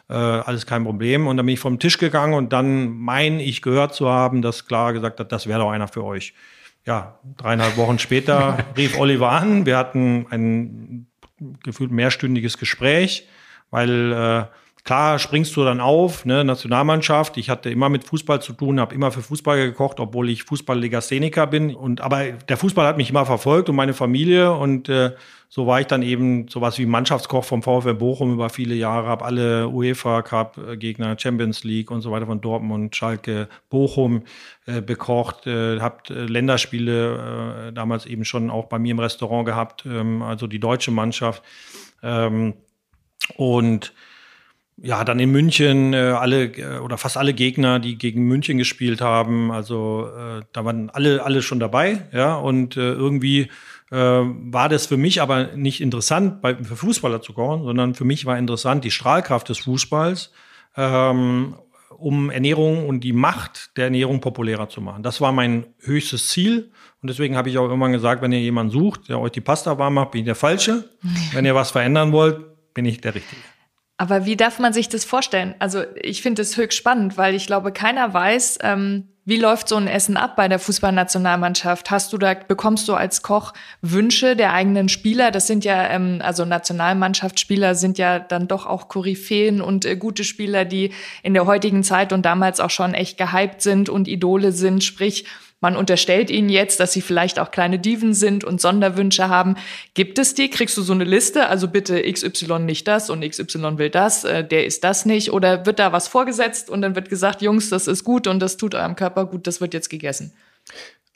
Äh, alles kein Problem. Und dann bin ich vom Tisch gegangen und dann meine ich gehört zu haben, dass Clara gesagt hat, das wäre doch einer für euch. Ja, dreieinhalb Wochen später rief Oliver an. Wir hatten ein gefühlt mehrstündiges Gespräch, weil äh, Klar springst du dann auf, ne, Nationalmannschaft. Ich hatte immer mit Fußball zu tun, habe immer für Fußball gekocht, obwohl ich Fußball-Legastheniker bin. Und aber der Fußball hat mich immer verfolgt und meine Familie. Und äh, so war ich dann eben sowas wie Mannschaftskoch vom VfL Bochum über viele Jahre, habe alle UEFA Cup Gegner, Champions League und so weiter von Dortmund, Schalke, Bochum äh, bekocht, äh, habe äh, Länderspiele äh, damals eben schon auch bei mir im Restaurant gehabt, ähm, also die deutsche Mannschaft. Ähm, und ja, dann in München äh, alle äh, oder fast alle Gegner, die gegen München gespielt haben. Also äh, da waren alle, alle schon dabei, ja. Und äh, irgendwie äh, war das für mich aber nicht interessant, bei, für Fußballer zu kochen, sondern für mich war interessant die Strahlkraft des Fußballs, ähm, um Ernährung und die Macht der Ernährung populärer zu machen. Das war mein höchstes Ziel. Und deswegen habe ich auch irgendwann gesagt, wenn ihr jemanden sucht, der euch die Pasta warm macht, bin ich der Falsche. wenn ihr was verändern wollt, bin ich der Richtige. Aber wie darf man sich das vorstellen? Also ich finde es höchst spannend, weil ich glaube, keiner weiß, ähm, wie läuft so ein Essen ab bei der Fußballnationalmannschaft? Hast du da, bekommst du als Koch Wünsche der eigenen Spieler? Das sind ja, ähm, also Nationalmannschaftsspieler sind ja dann doch auch Koryphäen und äh, gute Spieler, die in der heutigen Zeit und damals auch schon echt gehypt sind und Idole sind. Sprich, man unterstellt ihnen jetzt, dass sie vielleicht auch kleine Diven sind und Sonderwünsche haben. Gibt es die? Kriegst du so eine Liste? Also bitte XY nicht das und XY will das, äh, der ist das nicht. Oder wird da was vorgesetzt und dann wird gesagt, Jungs, das ist gut und das tut eurem Körper gut, das wird jetzt gegessen?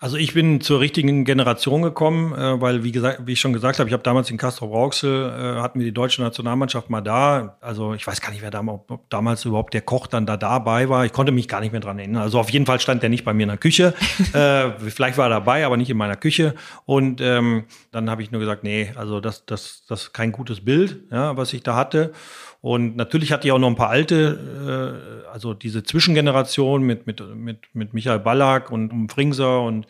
Also ich bin zur richtigen Generation gekommen, äh, weil wie gesagt, wie ich schon gesagt habe, ich habe damals in Castro Rauxel äh, hatten wir die deutsche Nationalmannschaft mal da. Also ich weiß gar nicht, wer da, ob damals überhaupt der Koch dann da dabei war. Ich konnte mich gar nicht mehr dran erinnern. Also auf jeden Fall stand der nicht bei mir in der Küche. äh, vielleicht war er dabei, aber nicht in meiner Küche. Und ähm, dann habe ich nur gesagt, nee, also das, das, das ist kein gutes Bild, ja, was ich da hatte. Und natürlich hatte ich auch noch ein paar alte, äh, also diese Zwischengeneration mit, mit, mit, mit Michael Ballack und Fringser und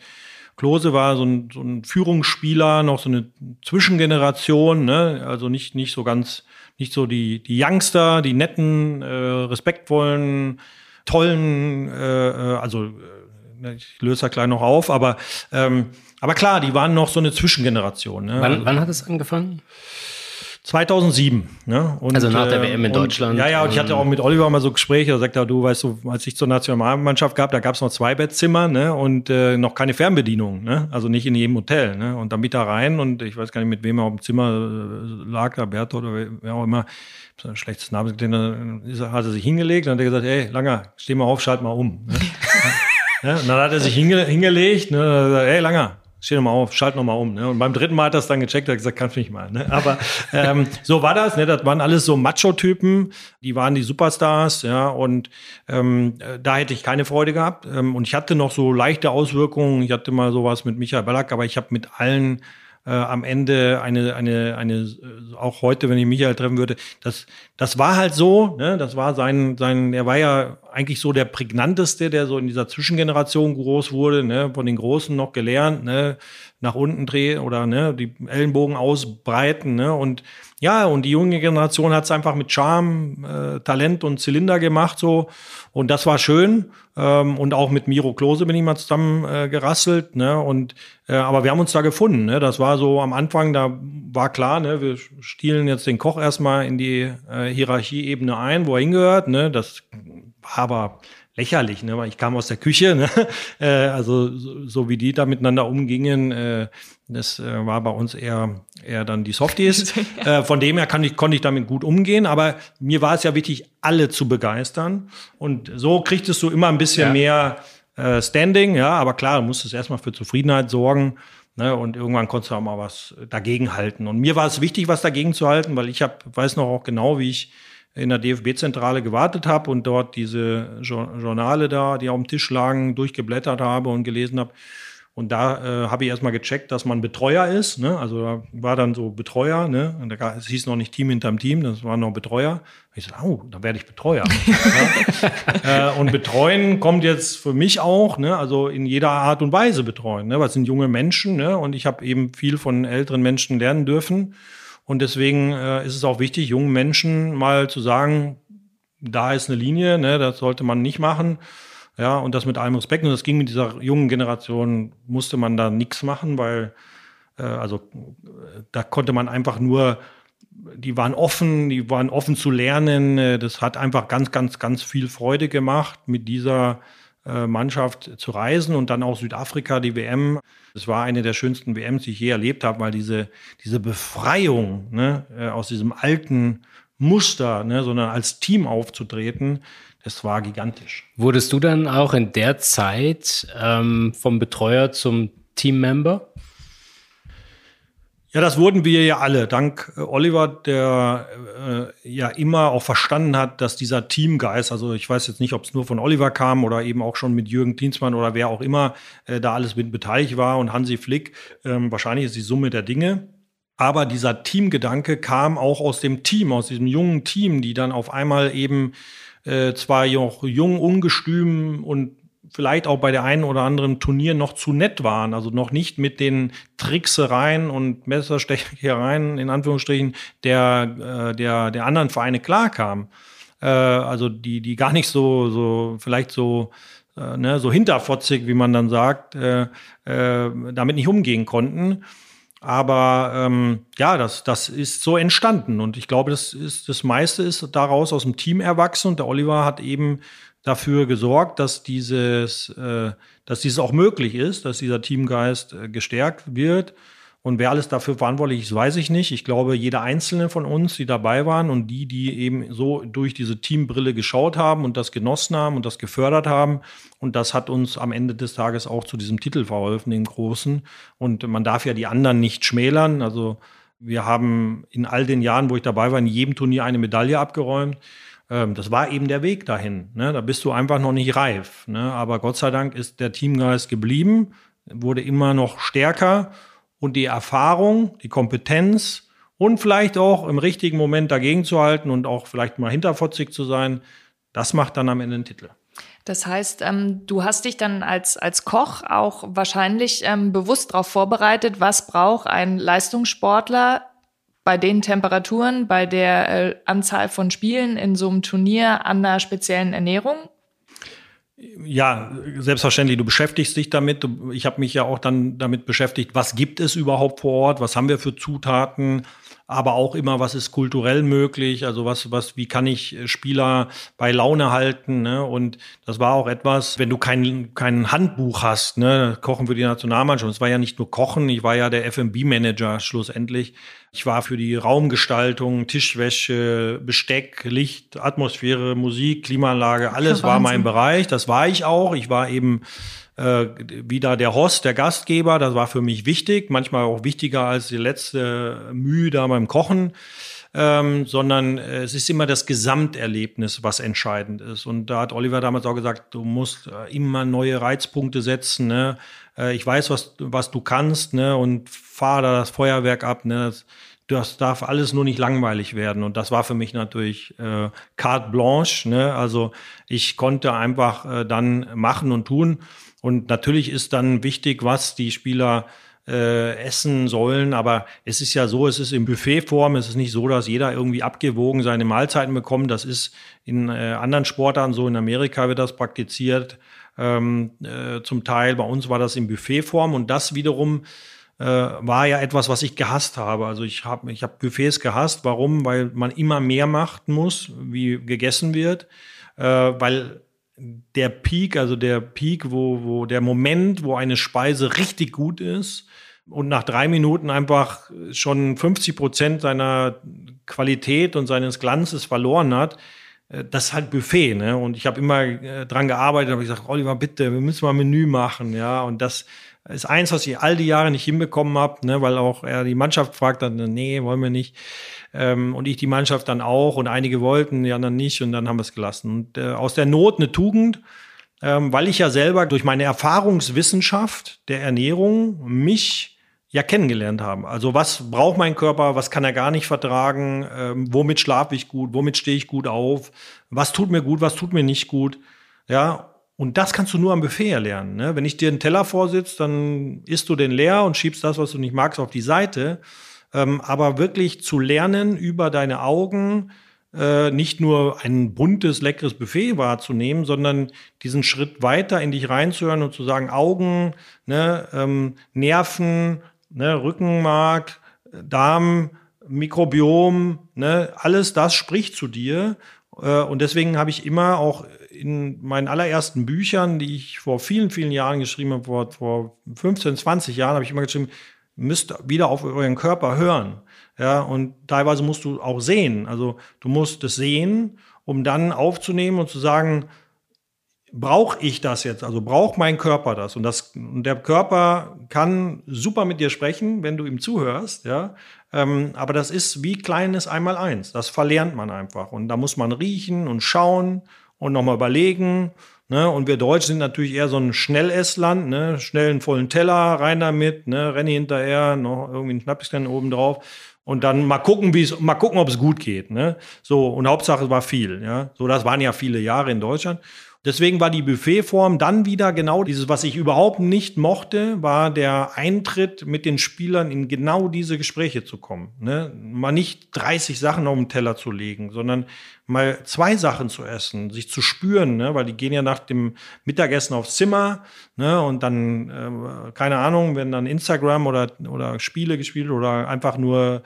Klose war so ein, so ein Führungsspieler, noch so eine Zwischengeneration, ne? also nicht, nicht so ganz, nicht so die, die Youngster, die netten, äh, respektvollen, tollen, äh, äh also äh, ich löse da gleich noch auf, aber, ähm, aber klar, die waren noch so eine Zwischengeneration. Ne? Wann, wann hat es angefangen? 2007. Ne? Und, also nach der WM in und, Deutschland. Ja, ja, und ich hatte auch mit Oliver mal so Gespräche, da sagt er, du weißt du, als ich zur Nationalmannschaft gab, da gab es noch zwei Bettzimmer ne? und äh, noch keine Fernbedienung, ne? also nicht in jedem Hotel. Ne? Und dann mit da rein und ich weiß gar nicht, mit wem er auf dem Zimmer äh, lag, da Bert oder wer auch immer, ein schlechtes Name, dann hat er sich hingelegt und hat er gesagt, ey, Langer, steh mal auf, schalt mal um. Ne? ja, und dann hat er sich hinge hingelegt, ne? ey, Langer, steh noch mal auf, schalt noch mal um. Ne? Und beim dritten Mal hat er es dann gecheckt, hat gesagt, kannst mich mal. Ne? Aber ähm, so war das. Ne? Das waren alles so Macho-Typen, die waren die Superstars, ja. Und ähm, da hätte ich keine Freude gehabt. Ähm, und ich hatte noch so leichte Auswirkungen. Ich hatte mal sowas mit Michael Ballack, aber ich habe mit allen äh, am Ende eine, eine, eine, auch heute, wenn ich Michael treffen würde, das, das war halt so, ne? das war sein, sein, er war ja eigentlich so der prägnanteste, der so in dieser Zwischengeneration groß wurde, ne? von den Großen noch gelernt, ne? nach unten drehen oder ne? die Ellenbogen ausbreiten ne? und ja, und die junge Generation hat es einfach mit Charme, äh, Talent und Zylinder gemacht so. Und das war schön. Ähm, und auch mit Miro Klose bin ich mal zusammen äh, gerasselt. Ne? Und, äh, aber wir haben uns da gefunden. Ne? Das war so am Anfang, da war klar, ne? wir stielen jetzt den Koch erstmal in die äh, Hierarchieebene ein, wo er hingehört. Ne? Das aber lächerlich, ne? weil ich kam aus der Küche, ne? äh, also so, so, wie die da miteinander umgingen, äh, das äh, war bei uns eher eher dann die Softies. äh, von dem her kann ich, konnte ich damit gut umgehen, aber mir war es ja wichtig, alle zu begeistern und so kriegtest du immer ein bisschen ja. mehr äh, Standing, ja, aber klar, du musstest erstmal für Zufriedenheit sorgen. Ne, und irgendwann konntest du auch mal was dagegen halten. Und mir war es wichtig, was dagegen zu halten, weil ich hab, weiß noch auch genau, wie ich in der DFB-Zentrale gewartet habe und dort diese Journale da, die auf dem Tisch lagen, durchgeblättert habe und gelesen habe. Und da äh, habe ich erstmal gecheckt, dass man Betreuer ist. Ne? Also da war dann so Betreuer, ne? Und da, es hieß noch nicht Team hinterm Team, das war noch Betreuer. Ich so, oh, da werde ich Betreuer. ja? äh, und betreuen kommt jetzt für mich auch, ne? also in jeder Art und Weise betreuen. Ne? Weil es sind junge Menschen ne? und ich habe eben viel von älteren Menschen lernen dürfen. Und deswegen äh, ist es auch wichtig, jungen Menschen mal zu sagen, da ist eine Linie, ne, das sollte man nicht machen. Ja, und das mit allem Respekt. Und das ging mit dieser jungen Generation, musste man da nichts machen, weil, äh, also da konnte man einfach nur, die waren offen, die waren offen zu lernen. Äh, das hat einfach ganz, ganz, ganz viel Freude gemacht, mit dieser äh, Mannschaft zu reisen und dann auch Südafrika, die WM. Es war eine der schönsten WMs, die ich je erlebt habe, weil diese, diese Befreiung ne, äh, aus diesem alten Muster, ne, sondern als Team aufzutreten, das war gigantisch. Wurdest du dann auch in der Zeit ähm, vom Betreuer zum Teammember? Ja, das wurden wir ja alle, dank äh, Oliver, der äh, ja immer auch verstanden hat, dass dieser Teamgeist, also ich weiß jetzt nicht, ob es nur von Oliver kam oder eben auch schon mit Jürgen Dienstmann oder wer auch immer äh, da alles mit beteiligt war und Hansi Flick, ähm, wahrscheinlich ist die Summe der Dinge. Aber dieser Teamgedanke kam auch aus dem Team, aus diesem jungen Team, die dann auf einmal eben äh, zwar noch jung, ungestüm und vielleicht auch bei der einen oder anderen Turnier noch zu nett waren, also noch nicht mit den Tricksereien und Messerstechereien in Anführungsstrichen der, äh, der, der anderen Vereine klarkamen. Äh, also die, die gar nicht so, so vielleicht so, äh, ne, so hinterfotzig, wie man dann sagt, damit nicht umgehen konnten. Aber ähm, ja, das, das ist so entstanden. Und ich glaube, das ist das meiste ist daraus aus dem Team erwachsen. Und der Oliver hat eben dafür gesorgt, dass dieses, äh, dass dieses auch möglich ist, dass dieser Teamgeist äh, gestärkt wird. Und wer alles dafür verantwortlich ist, weiß ich nicht. Ich glaube, jeder einzelne von uns, die dabei waren und die, die eben so durch diese Teambrille geschaut haben und das genossen haben und das gefördert haben. Und das hat uns am Ende des Tages auch zu diesem Titel verholfen, dem Großen. Und man darf ja die anderen nicht schmälern. Also wir haben in all den Jahren, wo ich dabei war, in jedem Turnier eine Medaille abgeräumt. Ähm, das war eben der Weg dahin. Ne? Da bist du einfach noch nicht reif. Ne? Aber Gott sei Dank ist der Teamgeist geblieben, wurde immer noch stärker und die Erfahrung, die Kompetenz und vielleicht auch im richtigen Moment dagegen zu halten und auch vielleicht mal hinterfotzig zu sein, das macht dann am Ende den Titel. Das heißt, ähm, du hast dich dann als, als Koch auch wahrscheinlich ähm, bewusst darauf vorbereitet, was braucht ein Leistungssportler bei den Temperaturen, bei der äh, Anzahl von Spielen in so einem Turnier an einer speziellen Ernährung? Ja, selbstverständlich. Du beschäftigst dich damit. Ich habe mich ja auch dann damit beschäftigt, was gibt es überhaupt vor Ort? Was haben wir für Zutaten? Aber auch immer, was ist kulturell möglich, also was, was, wie kann ich äh, Spieler bei Laune halten, ne? Und das war auch etwas, wenn du kein, kein Handbuch hast, ne, Kochen für die Nationalmannschaft. Es war ja nicht nur Kochen, ich war ja der FMB-Manager schlussendlich. Ich war für die Raumgestaltung, Tischwäsche, Besteck, Licht, Atmosphäre, Musik, Klimaanlage, alles war mein Bereich. Das war ich auch. Ich war eben äh, wieder der Host, der Gastgeber, das war für mich wichtig, manchmal auch wichtiger als die letzte Mühe da beim Kochen. Ähm, sondern äh, es ist immer das Gesamterlebnis, was entscheidend ist. Und da hat Oliver damals auch gesagt, du musst äh, immer neue Reizpunkte setzen. Ne? Äh, ich weiß, was, was du kannst ne? und fahr da das Feuerwerk ab. Ne? Das, das darf alles nur nicht langweilig werden. Und das war für mich natürlich äh, carte blanche. Ne? Also ich konnte einfach äh, dann machen und tun. Und natürlich ist dann wichtig, was die Spieler äh, essen sollen. Aber es ist ja so, es ist in Buffetform. Es ist nicht so, dass jeder irgendwie abgewogen seine Mahlzeiten bekommt. Das ist in äh, anderen Sportarten so. In Amerika wird das praktiziert. Ähm, äh, zum Teil bei uns war das in Buffetform. Und das wiederum äh, war ja etwas, was ich gehasst habe. Also ich habe ich hab Buffets gehasst. Warum? Weil man immer mehr machen muss, wie gegessen wird. Äh, weil der Peak, also der Peak, wo, wo der Moment, wo eine Speise richtig gut ist und nach drei Minuten einfach schon 50 Prozent seiner Qualität und seines Glanzes verloren hat, äh, das ist halt Buffet, ne? Und ich habe immer äh, dran gearbeitet, habe gesagt, Oliver, bitte, wir müssen mal ein Menü machen, ja. Und das ist eins, was ich all die Jahre nicht hinbekommen habe, ne, weil auch er die Mannschaft fragt dann, nee, wollen wir nicht. Ähm, und ich die Mannschaft dann auch und einige wollten, die anderen nicht und dann haben wir es gelassen. Und äh, aus der Not eine Tugend, ähm, weil ich ja selber durch meine Erfahrungswissenschaft der Ernährung mich ja kennengelernt habe. Also was braucht mein Körper, was kann er gar nicht vertragen, ähm, womit schlafe ich gut, womit stehe ich gut auf, was tut mir gut, was tut mir nicht gut. Ja, und das kannst du nur am Buffet erlernen. Ne? Wenn ich dir einen Teller vorsitze, dann isst du den leer und schiebst das, was du nicht magst, auf die Seite. Ähm, aber wirklich zu lernen über deine Augen, äh, nicht nur ein buntes, leckeres Buffet wahrzunehmen, sondern diesen Schritt weiter in dich reinzuhören und zu sagen, Augen, ne, ähm, Nerven, ne, Rückenmark, Darm, Mikrobiom, ne, alles das spricht zu dir. Äh, und deswegen habe ich immer auch in meinen allerersten Büchern, die ich vor vielen, vielen Jahren geschrieben habe, vor, vor 15, 20 Jahren, habe ich immer geschrieben, müsst wieder auf euren Körper hören. Ja, und teilweise musst du auch sehen. Also du musst es sehen, um dann aufzunehmen und zu sagen, brauche ich das jetzt? Also braucht mein Körper das? Und das, und der Körper kann super mit dir sprechen, wenn du ihm zuhörst, ja. Ähm, aber das ist wie kleines Einmaleins. Das verlernt man einfach. Und da muss man riechen und schauen und nochmal überlegen. Ne? Und wir Deutschen sind natürlich eher so ein Schnellessland, ne? schnell einen vollen Teller, rein damit, ne? renne hinterher, noch irgendwie ein Schnapschen oben drauf und dann mal gucken, wie es, mal gucken, ob es gut geht. Ne? So, und Hauptsache es war viel. Ja? So, das waren ja viele Jahre in Deutschland. Deswegen war die Buffetform dann wieder genau dieses, was ich überhaupt nicht mochte, war der Eintritt mit den Spielern in genau diese Gespräche zu kommen. Ne? Mal nicht 30 Sachen auf den Teller zu legen, sondern mal zwei Sachen zu essen, sich zu spüren, ne? weil die gehen ja nach dem Mittagessen aufs Zimmer ne? und dann, äh, keine Ahnung, wenn dann Instagram oder, oder Spiele gespielt oder einfach nur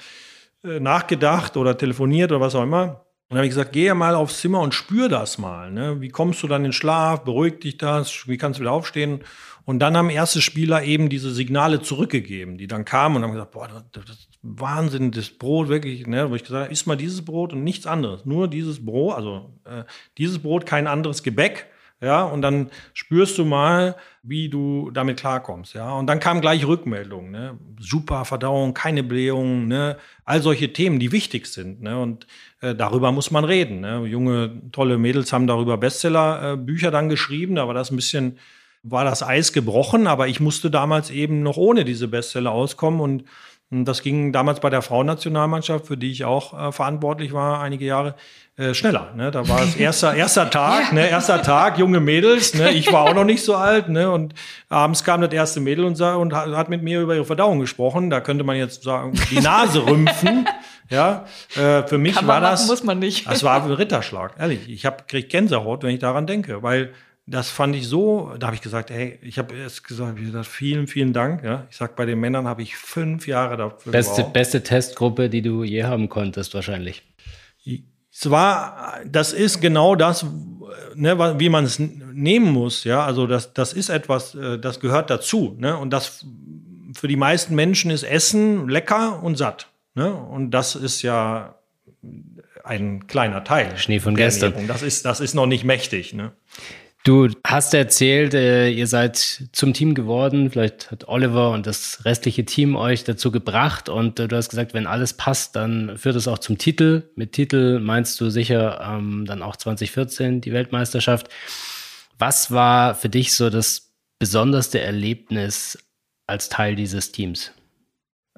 äh, nachgedacht oder telefoniert oder was auch immer dann habe ich gesagt, geh ja mal aufs Zimmer und spür das mal. Ne? Wie kommst du dann in Schlaf? Beruhigt dich das? Wie kannst du wieder aufstehen? Und dann haben erste Spieler eben diese Signale zurückgegeben, die dann kamen und haben gesagt, boah, das, das Wahnsinn, das Brot wirklich, ne? wo ich gesagt habe, isst mal dieses Brot und nichts anderes. Nur dieses Brot, also äh, dieses Brot, kein anderes Gebäck. Ja, und dann spürst du mal, wie du damit klarkommst. Ja, und dann kam gleich Rückmeldung. Ne? Super Verdauung, keine Blähung, ne? all solche Themen, die wichtig sind. Ne? Und äh, darüber muss man reden. Ne? Junge, tolle Mädels haben darüber Bestseller-Bücher äh, dann geschrieben. Da war das ein bisschen, war das Eis gebrochen, aber ich musste damals eben noch ohne diese Bestseller auskommen und das ging damals bei der Frauennationalmannschaft, für die ich auch äh, verantwortlich war, einige Jahre, äh, schneller. Ne? Da war es erster, erster Tag, ne? erster Tag, junge Mädels. Ne? Ich war auch noch nicht so alt. Ne? Und abends kam das erste Mädel und, sah, und hat mit mir über ihre Verdauung gesprochen. Da könnte man jetzt sagen, die Nase rümpfen. Ja, äh, für mich Kann war machen, das. Muss man nicht. Das war ein Ritterschlag, ehrlich. Ich habe krieg Gänsehaut, wenn ich daran denke, weil das fand ich so, da habe ich gesagt, hey, ich habe erst gesagt, ich gesagt, vielen, vielen Dank. Ja. Ich sag, bei den Männern habe ich fünf Jahre dafür beste, gebraucht. Beste Testgruppe, die du je haben konntest, wahrscheinlich. Es war, das ist genau das, ne, wie man es nehmen muss. Ja, also das, das ist etwas, äh, das gehört dazu. Ne? Und das für die meisten Menschen ist Essen lecker und satt. Ne? Und das ist ja ein kleiner Teil. Schnee von gestern. Ernährung. Das ist, das ist noch nicht mächtig. Ne? Du hast erzählt, äh, ihr seid zum Team geworden. Vielleicht hat Oliver und das restliche Team euch dazu gebracht. Und äh, du hast gesagt, wenn alles passt, dann führt es auch zum Titel. Mit Titel meinst du sicher ähm, dann auch 2014 die Weltmeisterschaft. Was war für dich so das besonderste Erlebnis als Teil dieses Teams?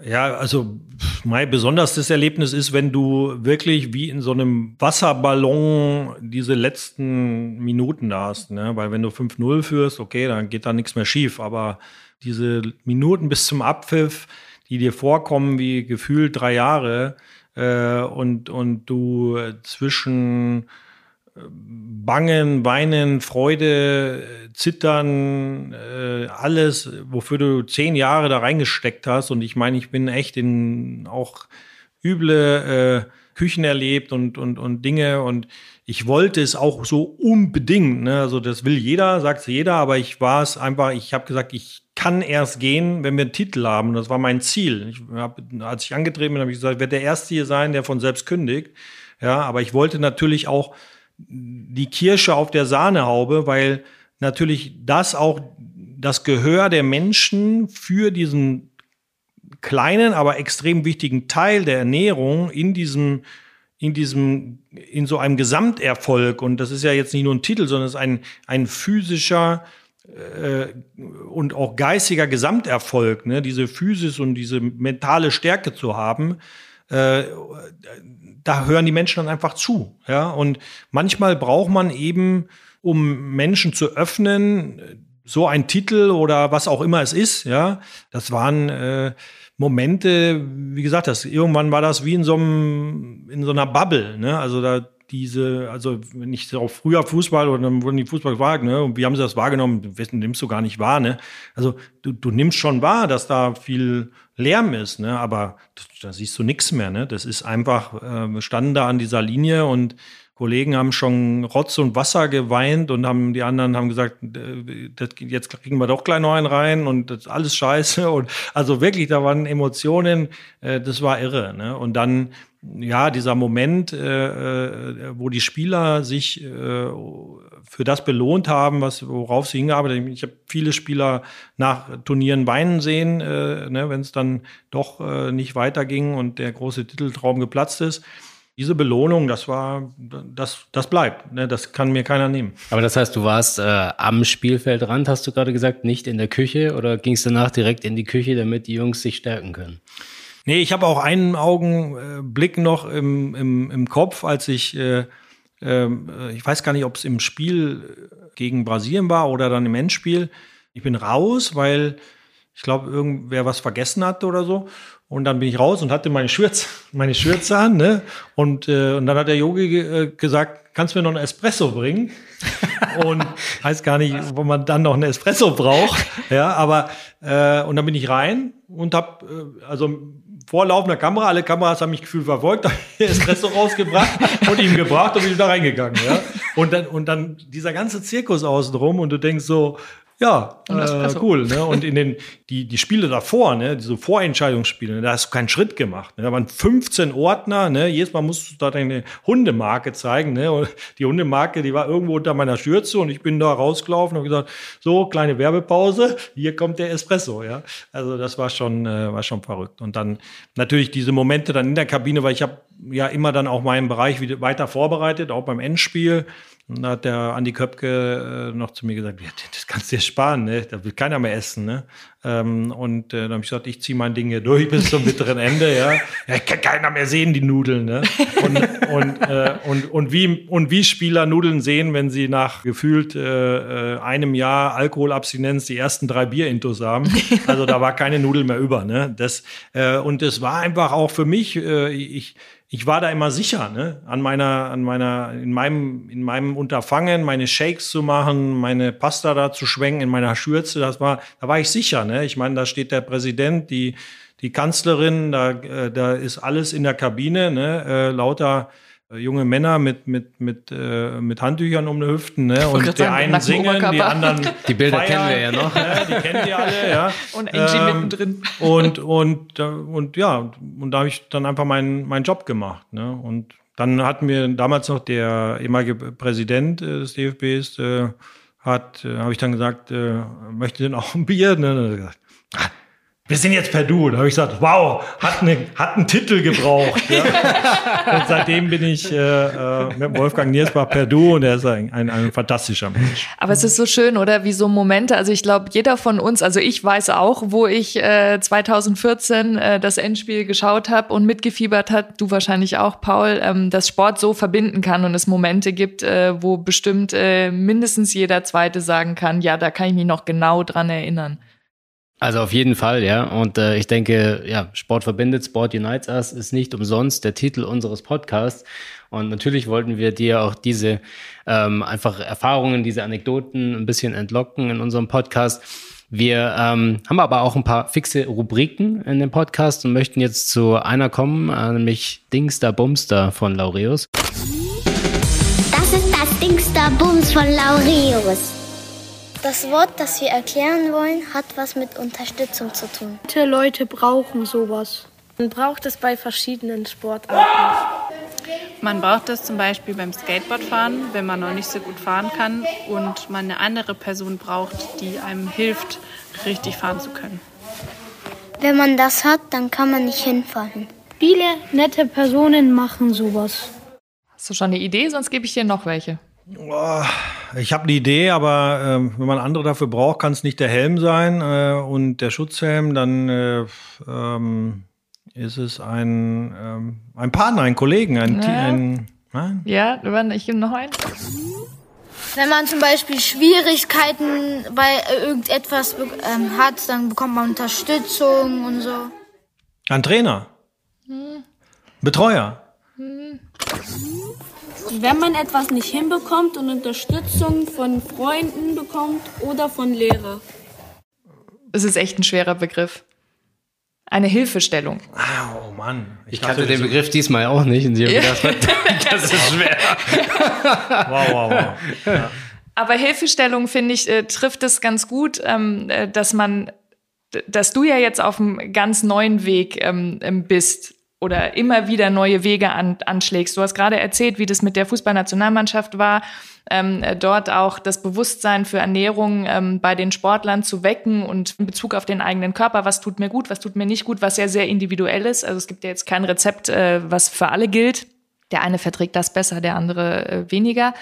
Ja, also mein besonderstes Erlebnis ist, wenn du wirklich wie in so einem Wasserballon diese letzten Minuten da hast. Ne? Weil wenn du 5-0 führst, okay, dann geht da nichts mehr schief. Aber diese Minuten bis zum Abpfiff, die dir vorkommen wie gefühlt drei Jahre äh, und, und du zwischen Bangen, Weinen, Freude, Zittern, äh, alles, wofür du zehn Jahre da reingesteckt hast. Und ich meine, ich bin echt in auch üble äh, Küchen erlebt und, und, und Dinge. Und ich wollte es auch so unbedingt. Ne? Also das will jeder, sagt jeder, aber ich war es einfach, ich habe gesagt, ich kann erst gehen, wenn wir einen Titel haben. Das war mein Ziel. Ich hab, als ich angetreten bin, habe ich gesagt, ich werde der Erste hier sein, der von selbst kündigt. Ja, aber ich wollte natürlich auch die Kirsche auf der Sahnehaube, weil natürlich das auch das Gehör der Menschen für diesen kleinen, aber extrem wichtigen Teil der Ernährung in diesem in diesem, in so einem Gesamterfolg, und das ist ja jetzt nicht nur ein Titel, sondern es ist ein, ein physischer äh, und auch geistiger Gesamterfolg, ne? diese Physis und diese mentale Stärke zu haben, äh, da hören die Menschen dann einfach zu. Ja? Und manchmal braucht man eben, um Menschen zu öffnen, so ein Titel oder was auch immer es ist. Ja, das waren äh, Momente, wie gesagt, das irgendwann war das wie in so einem in so einer Bubble. Ne? Also da diese, also wenn ich auch früher Fußball oder dann wurden die Fußball gefragt, ne, und wie haben sie das wahrgenommen? Wissen nimmst du gar nicht wahr, ne? Also du, du nimmst schon wahr, dass da viel Lärm ist, ne? Aber da siehst du nichts mehr, ne? Das ist einfach, äh, wir standen da an dieser Linie und Kollegen haben schon Rotz und Wasser geweint und haben die anderen haben gesagt, das, jetzt kriegen wir doch gleich noch einen rein und das ist alles scheiße und also wirklich, da waren Emotionen, äh, das war irre. Ne? Und dann ja, dieser Moment, äh, äh, wo die Spieler sich äh, für das belohnt haben, was, worauf sie hingearbeitet haben. Ich habe viele Spieler nach Turnieren weinen sehen, äh, ne, wenn es dann doch äh, nicht weiterging und der große Titeltraum geplatzt ist. Diese Belohnung, das war, das, das bleibt. Ne, das kann mir keiner nehmen. Aber das heißt, du warst äh, am Spielfeldrand, hast du gerade gesagt, nicht in der Küche oder ging es danach direkt in die Küche, damit die Jungs sich stärken können? Nee, ich habe auch einen Augenblick noch im, im, im Kopf, als ich, äh, äh, ich weiß gar nicht, ob es im Spiel gegen Brasilien war oder dann im Endspiel. Ich bin raus, weil ich glaube, irgendwer was vergessen hatte oder so. Und dann bin ich raus und hatte meine Schürze, meine Schürze an, ne? Und, äh, und dann hat der Yogi ge äh, gesagt, kannst du mir noch einen Espresso bringen? und weiß gar nicht, wo man dann noch einen Espresso braucht. Ja, aber äh, und dann bin ich rein und hab äh, also vor laufender Kamera, alle Kameras haben mich gefühlt verfolgt, habe Espresso rausgebracht und ihm gebracht und bin da reingegangen. Ja? Und dann, und dann dieser ganze Zirkus außenrum und du denkst so, ja, äh, cool. Ne? Und in den die, die Spiele davor, ne, diese Vorentscheidungsspiele, ne, da hast du keinen Schritt gemacht. Ne? Da waren 15 Ordner, ne? jedes Mal musst du da deine Hundemarke zeigen. Ne? Und die Hundemarke, die war irgendwo unter meiner Schürze und ich bin da rausgelaufen und gesagt, so, kleine Werbepause, hier kommt der Espresso. Ja? Also das war schon, äh, war schon verrückt. Und dann natürlich diese Momente dann in der Kabine, weil ich habe ja immer dann auch meinen Bereich wieder weiter vorbereitet, auch beim Endspiel. Und da hat der Andi Köpke äh, noch zu mir gesagt, ja, das kannst du dir sparen, ne? da will keiner mehr essen. Ne? Ähm, und äh, dann habe ich gesagt, ich ziehe mein Ding hier durch bis zum bitteren Ende. Ja, ja kann keiner mehr sehen, die Nudeln. Ne? Und, und, äh, und, und, wie, und wie Spieler Nudeln sehen, wenn sie nach gefühlt äh, äh einem Jahr Alkoholabstinenz die ersten drei Bierintos haben. Also da war keine Nudel mehr über. Ne? Das, äh, und es war einfach auch für mich, äh, ich ich war da immer sicher, ne? An meiner, an meiner, in meinem, in meinem Unterfangen, meine Shakes zu machen, meine Pasta da zu schwenken in meiner Schürze, das war, da war ich sicher, ne? Ich meine, da steht der Präsident, die, die Kanzlerin, da, äh, da ist alles in der Kabine, ne? Äh, lauter junge Männer mit, mit, mit, äh, mit Handtüchern um die Hüften, ne? Und die einen singen, die anderen. Die Bilder feiern, kennen wir ja noch. Ne? Die kennen die alle, ja. Und Angie ähm, mittendrin. Und, und, und ja, und da habe ich dann einfach meinen, meinen Job gemacht. Ne? Und dann hatten wir damals noch der ehemalige Präsident äh, des DFBs, äh, hat, äh, habe ich dann gesagt, äh, möchte denn auch ein Bier? Ne? Dann hat er gesagt, ah, wir sind jetzt per Du. Da habe ich gesagt, wow, hat, eine, hat einen Titel gebraucht. Ja. und seitdem bin ich äh, äh, mit Wolfgang Niersbach per Du und er ist ein, ein, ein fantastischer Mensch. Aber es ist so schön, oder? Wie so Momente. Also ich glaube, jeder von uns, also ich weiß auch, wo ich äh, 2014 äh, das Endspiel geschaut habe und mitgefiebert hat, du wahrscheinlich auch, Paul, ähm, dass Sport so verbinden kann und es Momente gibt, äh, wo bestimmt äh, mindestens jeder Zweite sagen kann, ja, da kann ich mich noch genau dran erinnern. Also auf jeden Fall, ja. Und äh, ich denke, ja, Sport verbindet, Sport unites us ist nicht umsonst der Titel unseres Podcasts. Und natürlich wollten wir dir auch diese ähm, einfach Erfahrungen, diese Anekdoten ein bisschen entlocken in unserem Podcast. Wir ähm, haben aber auch ein paar fixe Rubriken in dem Podcast und möchten jetzt zu einer kommen, äh, nämlich Dingster Bumster von Laureus. Das ist das Dingster Bums von Laureus. Das Wort, das wir erklären wollen, hat was mit Unterstützung zu tun. Viele Leute brauchen sowas. Man braucht es bei verschiedenen Sportarten. Man braucht es zum Beispiel beim Skateboardfahren, wenn man noch nicht so gut fahren kann und man eine andere Person braucht, die einem hilft, richtig fahren zu können. Wenn man das hat, dann kann man nicht hinfallen. Viele nette Personen machen sowas. Hast du schon eine Idee? Sonst gebe ich dir noch welche. Ich habe eine Idee, aber äh, wenn man andere dafür braucht, kann es nicht der Helm sein äh, und der Schutzhelm, dann äh, ähm, ist es ein, ähm, ein Partner, ein Kollegen, ein, Ja. ein nein? Ja, ich gebe noch einen. Wenn man zum Beispiel Schwierigkeiten bei irgendetwas be- ähm, hat, dann bekommt man Unterstützung und so. ein Trainer, Betreuer. Wenn man etwas nicht hinbekommt und Unterstützung von Freunden bekommt oder von Lehrer. Es ist echt ein schwerer Begriff. Eine Hilfestellung. Oh Mann, Ich dachte, kannte den Begriff diesmal auch nicht und ich habe gedacht, das ist schwer. Wow, wow, wow. Aber Hilfestellung, finde ich, äh, trifft es ganz gut, ähm, äh, dass man, dass du ja jetzt auf einem ganz neuen Weg ähm, ähm, bist oder immer wieder neue Wege an, anschlägst. Du hast gerade erzählt, wie das mit der Fußballnationalmannschaft war, ähm, äh, dort auch das Bewusstsein für Ernährung ähm, bei den Sportlern zu wecken und in Bezug auf den eigenen Körper, was tut mir gut, was tut mir nicht gut, was ja sehr individuell ist. Also es gibt ja jetzt kein Rezept, äh, was für alle gilt. Der eine verträgt das besser, der andere äh, weniger.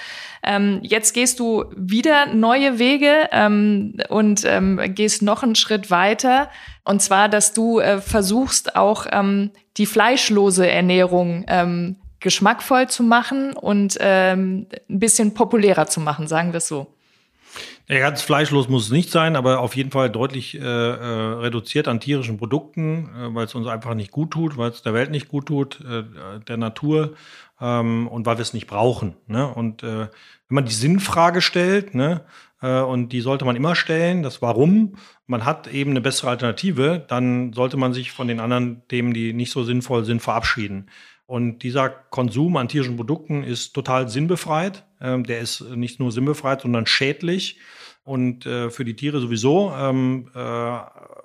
Ähm, jetzt gehst du wieder neue Wege ähm, und ähm, gehst noch einen Schritt weiter. Und zwar, dass du äh, versuchst, auch ähm, die fleischlose Ernährung ähm, geschmackvoll zu machen und ähm, ein bisschen populärer zu machen, sagen wir es so. Ja, ganz fleischlos muss es nicht sein, aber auf jeden Fall deutlich äh, äh, reduziert an tierischen Produkten, äh, weil es uns einfach nicht gut tut, weil es der Welt nicht gut tut, äh, der Natur ähm, und weil wir es nicht brauchen. Ne? Und äh, wenn man die Sinnfrage stellt, ne, und die sollte man immer stellen, das Warum, man hat eben eine bessere Alternative, dann sollte man sich von den anderen Themen, die nicht so sinnvoll sind, verabschieden. Und dieser Konsum an tierischen Produkten ist total sinnbefreit. Ähm, der ist nicht nur sinnbefreit, sondern schädlich. Und äh, für die Tiere sowieso ähm, äh,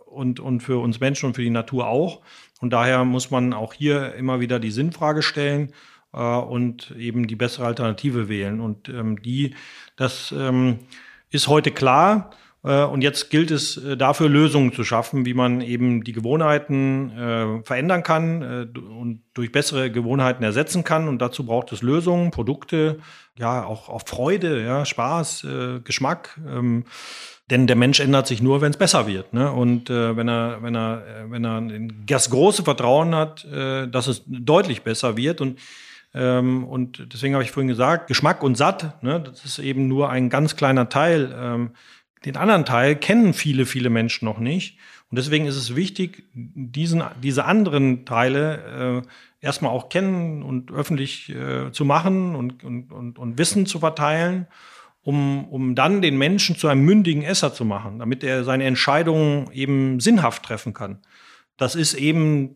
und, für uns Menschen und für die Natur auch. Und daher muss man auch hier immer wieder die Sinnfrage stellen äh, und eben die bessere Alternative wählen. Und ähm, die, das ist heute klar. Äh, Und jetzt gilt es äh, dafür, Lösungen zu schaffen, wie man eben die Gewohnheiten äh, verändern kann äh, und durch bessere Gewohnheiten ersetzen kann. Und dazu braucht es Lösungen, Produkte, ja, auch, auch Freude, ja, Spaß, äh, Geschmack. Ähm, denn der Mensch ändert sich nur, wenn es besser wird. Ne? Und äh, wenn er, wenn er, wenn er das große Vertrauen hat, dass es deutlich besser wird und ähm, und deswegen habe ich vorhin gesagt, Geschmack und satt, ne, das ist eben nur ein ganz kleiner Teil. Ähm, den anderen Teil kennen viele, viele Menschen noch nicht. Und deswegen ist es wichtig, diesen, diese anderen Teile äh, erstmal auch kennen und öffentlich äh, zu machen und, und, und, und Wissen zu verteilen, um, um dann den Menschen zu einem mündigen Esser zu machen, damit er seine Entscheidungen eben sinnhaft treffen kann. Das ist eben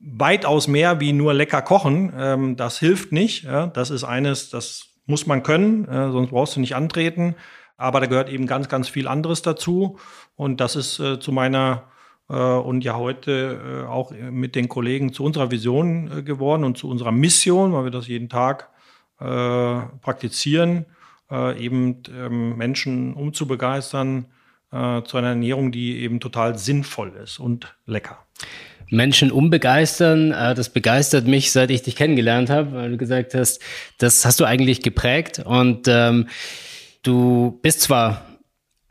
weitaus mehr wie nur lecker kochen. Ähm, das hilft nicht. Ja? Das ist eines, das muss man können, äh, sonst brauchst du nicht antreten. Aber da gehört eben ganz, ganz viel anderes dazu. Und das ist äh, zu meiner äh, und ja heute äh, auch mit den Kollegen zu unserer Vision äh, geworden und zu unserer Mission, weil wir das jeden Tag praktizieren, eben ähm, Menschen umzubegeistern zu einer Ernährung, die eben total sinnvoll ist und lecker. Menschen umbegeistern, äh, das begeistert mich, seit ich dich kennengelernt habe, weil du gesagt hast, das hast du eigentlich geprägt und ähm, du bist zwar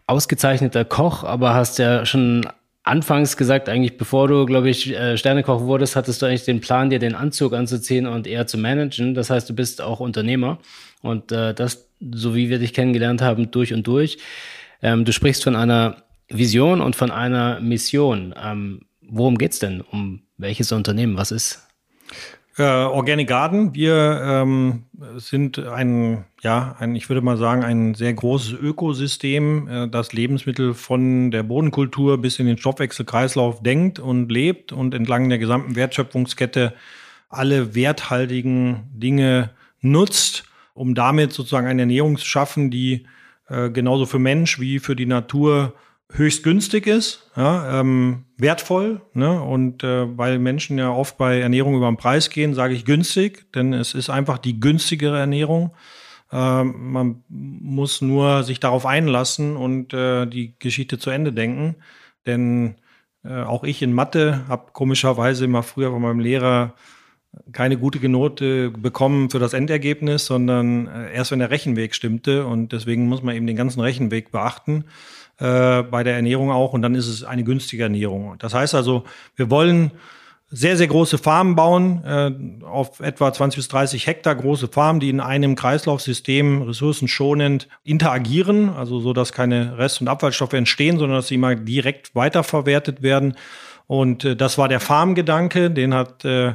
ausgezeichneter Koch, aber hast ja schon anfangs gesagt, eigentlich bevor du, glaube ich, äh, Sternekoch wurdest, hattest du eigentlich den Plan, dir den Anzug anzuziehen und eher zu managen. Das heißt, du bist auch Unternehmer und äh, das, so wie wir dich kennengelernt haben, durch und durch. Ähm, du sprichst von einer Vision und von einer Mission. Ähm, worum geht's denn? Um welches Unternehmen? Was ist? Äh, Organic Garden. Wir ähm, sind ein, ja, ein, ich würde mal sagen, ein sehr großes Ökosystem, äh, das Lebensmittel von der Bodenkultur bis in den Stoffwechselkreislauf denkt und lebt und entlang der gesamten Wertschöpfungskette alle werthaltigen Dinge nutzt, um damit sozusagen eine Ernährung zu schaffen, die äh, genauso für Mensch wie für die Natur höchst günstig ist, ja, ähm, wertvoll. Ne? Und äh, weil Menschen ja oft bei Ernährung über den Preis gehen, sage ich günstig, denn es ist einfach die günstigere Ernährung. Äh, man muss nur sich darauf einlassen und äh, die Geschichte zu Ende denken. Denn äh, auch ich in Mathe habe komischerweise immer früher von meinem Lehrer keine gute Note bekommen für das Endergebnis, sondern äh, erst wenn der Rechenweg stimmte. Und deswegen muss man eben den ganzen Rechenweg beachten äh, bei der Ernährung auch und dann ist es eine günstige Ernährung. Das heißt also, wir wollen sehr, sehr große Farmen bauen, äh, auf etwa 20 bis 30 Hektar große Farmen, die in einem Kreislaufsystem ressourcenschonend interagieren, also so, dass keine Rest- und Abfallstoffe entstehen, sondern dass sie mal direkt weiterverwertet werden. Und äh, das war der Farmgedanke, den hat äh,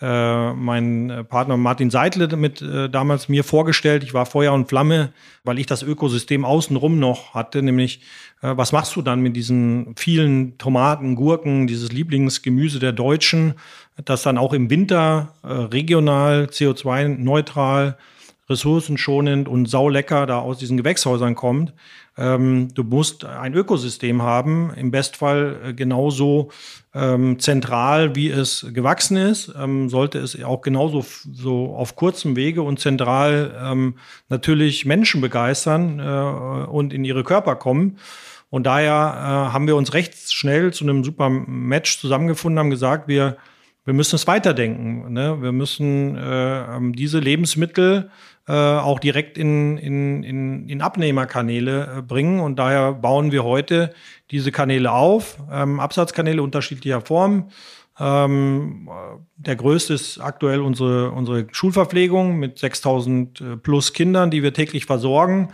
äh, mein Partner Martin Seidle mit äh, damals mir vorgestellt. Ich war Feuer und Flamme, weil ich das Ökosystem außenrum noch hatte, nämlich äh, was machst du dann mit diesen vielen Tomaten, Gurken, dieses Lieblingsgemüse der Deutschen, das dann auch im Winter äh, regional, CO2-neutral, ressourcenschonend und saulecker da aus diesen Gewächshäusern kommt. Ähm, du musst ein Ökosystem haben, im Bestfall äh, genauso ähm, zentral, wie es gewachsen ist, ähm, sollte es auch genauso so auf kurzem Wege und zentral ähm, natürlich Menschen begeistern äh, und in ihre Körper kommen. Und daher äh, haben wir uns recht schnell zu einem super Match zusammengefunden, haben gesagt, wir, wir müssen es weiterdenken. Ne? Wir müssen äh, ähm, diese Lebensmittel äh, auch direkt in, in, in, in Abnehmerkanäle äh, bringen. Und daher bauen wir heute diese Kanäle auf, ähm, Absatzkanäle unterschiedlicher Form. Ähm, der größte ist aktuell unsere, unsere Schulverpflegung mit 6000 äh, plus Kindern, die wir täglich versorgen.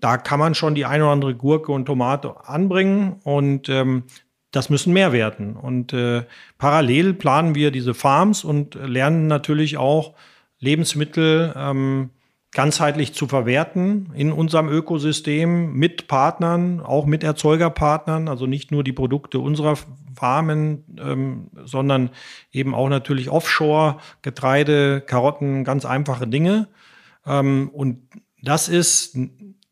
Da kann man schon die eine oder andere Gurke und Tomate anbringen und ähm, das müssen mehr werden. Und äh, parallel planen wir diese Farms und lernen natürlich auch Lebensmittel ähm, ganzheitlich zu verwerten in unserem Ökosystem mit Partnern, auch mit Erzeugerpartnern, also nicht nur die Produkte unserer Farmen, ähm, sondern eben auch natürlich Offshore, Getreide, Karotten, ganz einfache Dinge. Ähm, und das ist,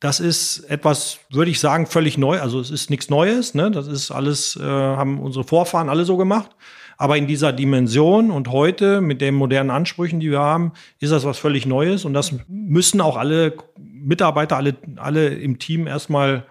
das ist etwas, würde ich sagen, völlig neu. Also es ist nichts Neues. Ne? Das ist alles, äh, haben unsere Vorfahren alle so gemacht. Aber in dieser Dimension und heute mit den modernen Ansprüchen, die wir haben, ist das was völlig Neues. Und das müssen auch alle Mitarbeiter, alle, alle im Team erstmal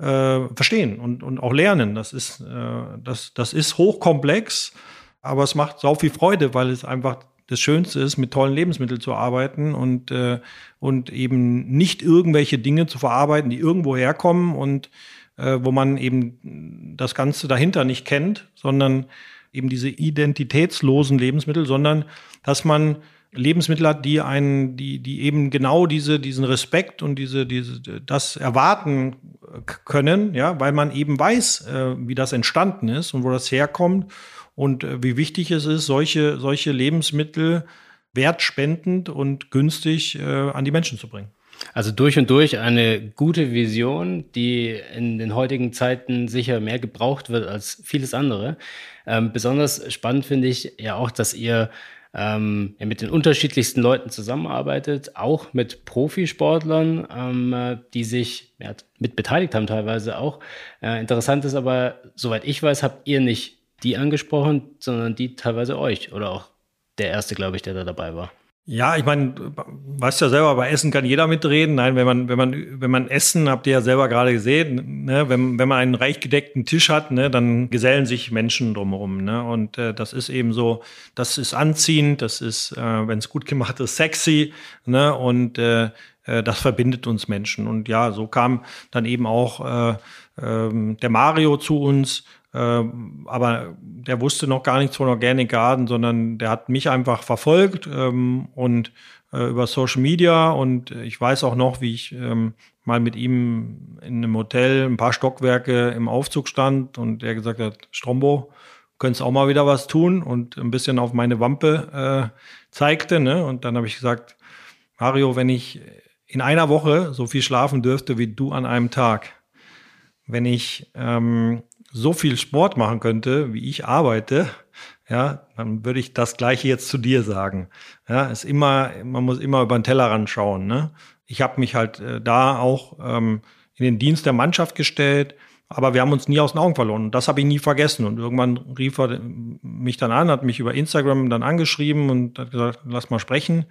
äh, verstehen und, und auch lernen. Das ist, äh, das, das ist hochkomplex, aber es macht sau viel Freude, weil es einfach das Schönste ist, mit tollen Lebensmitteln zu arbeiten und, äh, und eben nicht irgendwelche Dinge zu verarbeiten, die irgendwo herkommen und äh, wo man eben das Ganze dahinter nicht kennt, sondern eben diese identitätslosen Lebensmittel, sondern dass man Lebensmittel hat, die einen, die, die eben genau diese, diesen Respekt und diese, diese, das erwarten können, ja, weil man eben weiß, äh, wie das entstanden ist und wo das herkommt und äh, wie wichtig es ist, solche, solche Lebensmittel wertspendend und günstig äh, an die Menschen zu bringen. Also durch und durch eine gute Vision, die in den heutigen Zeiten sicher mehr gebraucht wird als vieles andere. Ähm, besonders spannend finde ich ja auch, dass ihr ähm, mit den unterschiedlichsten Leuten zusammenarbeitet, auch mit Profisportlern, ähm, die sich ja, mit beteiligt haben teilweise auch. Äh, interessant ist aber, soweit ich weiß, habt ihr nicht die angesprochen, sondern die teilweise euch oder auch der erste, glaube ich, der da dabei war. Ja, ich meine, weißt ja selber, bei Essen kann jeder mitreden. Nein, wenn man, wenn man, wenn man Essen, habt ihr ja selber gerade gesehen, ne, wenn, wenn man einen reich gedeckten Tisch hat, ne, dann gesellen sich Menschen drumherum. Ne? Und äh, das ist eben so, das ist anziehend, das ist, äh, wenn es gut gemacht ist, sexy, ne? Und äh, äh, das verbindet uns Menschen. Und ja, so kam dann eben auch äh, äh, der Mario zu uns ähm, aber der wusste noch gar nichts von Organic Garden, sondern der hat mich einfach verfolgt ähm, und äh, über Social Media und ich weiß auch noch, wie ich ähm, mal mit ihm in einem Hotel ein paar Stockwerke im Aufzug stand und er gesagt hat, Strombo, könntest auch mal wieder was tun und ein bisschen auf meine Wampe äh, zeigte. Ne? Und dann habe ich gesagt, Mario, wenn ich in einer Woche so viel schlafen dürfte wie du an einem Tag, wenn ich ähm, so viel Sport machen könnte, wie ich arbeite, ja, dann würde ich das Gleiche jetzt zu dir sagen. Ja, ist immer, man muss immer über den Tellerrand schauen. Ne? Ich habe mich halt äh, da auch ähm, in den Dienst der Mannschaft gestellt, aber wir haben uns nie aus den Augen verloren. Das habe ich nie vergessen. Und irgendwann rief er mich dann an, hat mich über Instagram dann angeschrieben und hat gesagt, lass mal sprechen.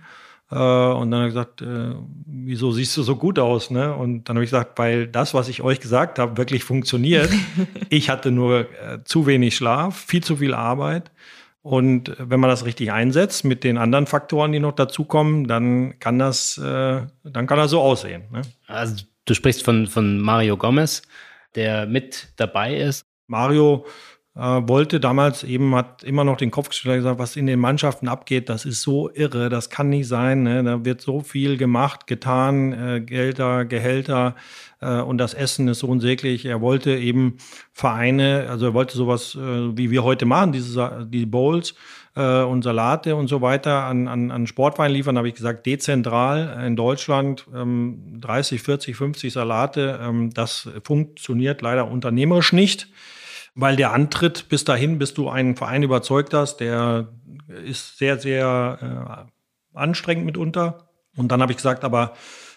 Äh, und dann hat er gesagt, äh, wieso siehst du so gut aus? Ne? Und dann habe ich gesagt, weil das, was ich euch gesagt habe, wirklich funktioniert. ich hatte nur äh, zu wenig Schlaf, viel zu viel Arbeit. Und wenn man das richtig einsetzt mit den anderen Faktoren, die noch dazukommen, dann kann das, dann kann das so aussehen. Ne? Also du sprichst von, von Mario Gomez, der mit dabei ist. Mario äh, wollte damals eben, hat immer noch den Kopf und gesagt, was in den Mannschaften abgeht, das ist so irre, das kann nicht sein. Ne? Da wird so viel gemacht, getan, äh, Gelder, Gehälter äh, und das Essen ist so unsäglich. Er wollte eben Vereine, also er wollte sowas, äh, wie wir heute machen, diese die Bowls äh, und Salate und so weiter an, an, an Sportwein liefern, habe ich gesagt, dezentral in Deutschland ähm, 30, 40, 50 Salate. Ähm, das funktioniert leider unternehmerisch nicht weil der Antritt bis dahin, bis du einen Verein überzeugt hast, der ist sehr, sehr äh, anstrengend mitunter. Und dann habe ich gesagt, aber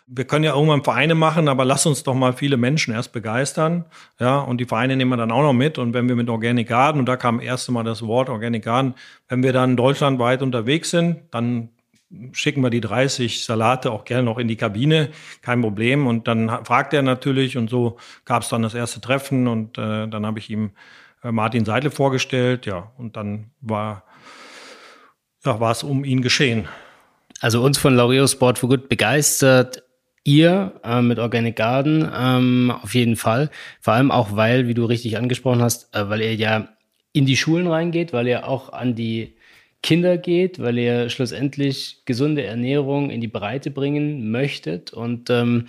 wir können ja irgendwann Vereine machen, aber lass uns doch mal viele Menschen erst begeistern. Ja, und die Vereine nehmen wir dann auch noch mit. Und wenn wir mit Organic Garden, und da kam erst mal das Wort Organic Garden, wenn wir dann deutschlandweit unterwegs sind, dann schicken wir die 30 Salate auch gerne noch in die Kabine, kein Problem. Und dann fragt er natürlich und so gab es dann das erste Treffen und äh, dann habe ich ihm äh, Martin Seidel vorgestellt, ja, und dann war ja, war es um ihn geschehen. Also uns von Laureo Sport for Good begeistert ihr äh, mit Organic Garden ähm, auf jeden Fall. Vor allem auch, weil, wie du richtig angesprochen hast, äh, weil ihr ja in die Schulen reingeht, weil ihr auch an die Kinder geht, weil ihr schlussendlich gesunde Ernährung in die Breite bringen möchtet. Und ähm,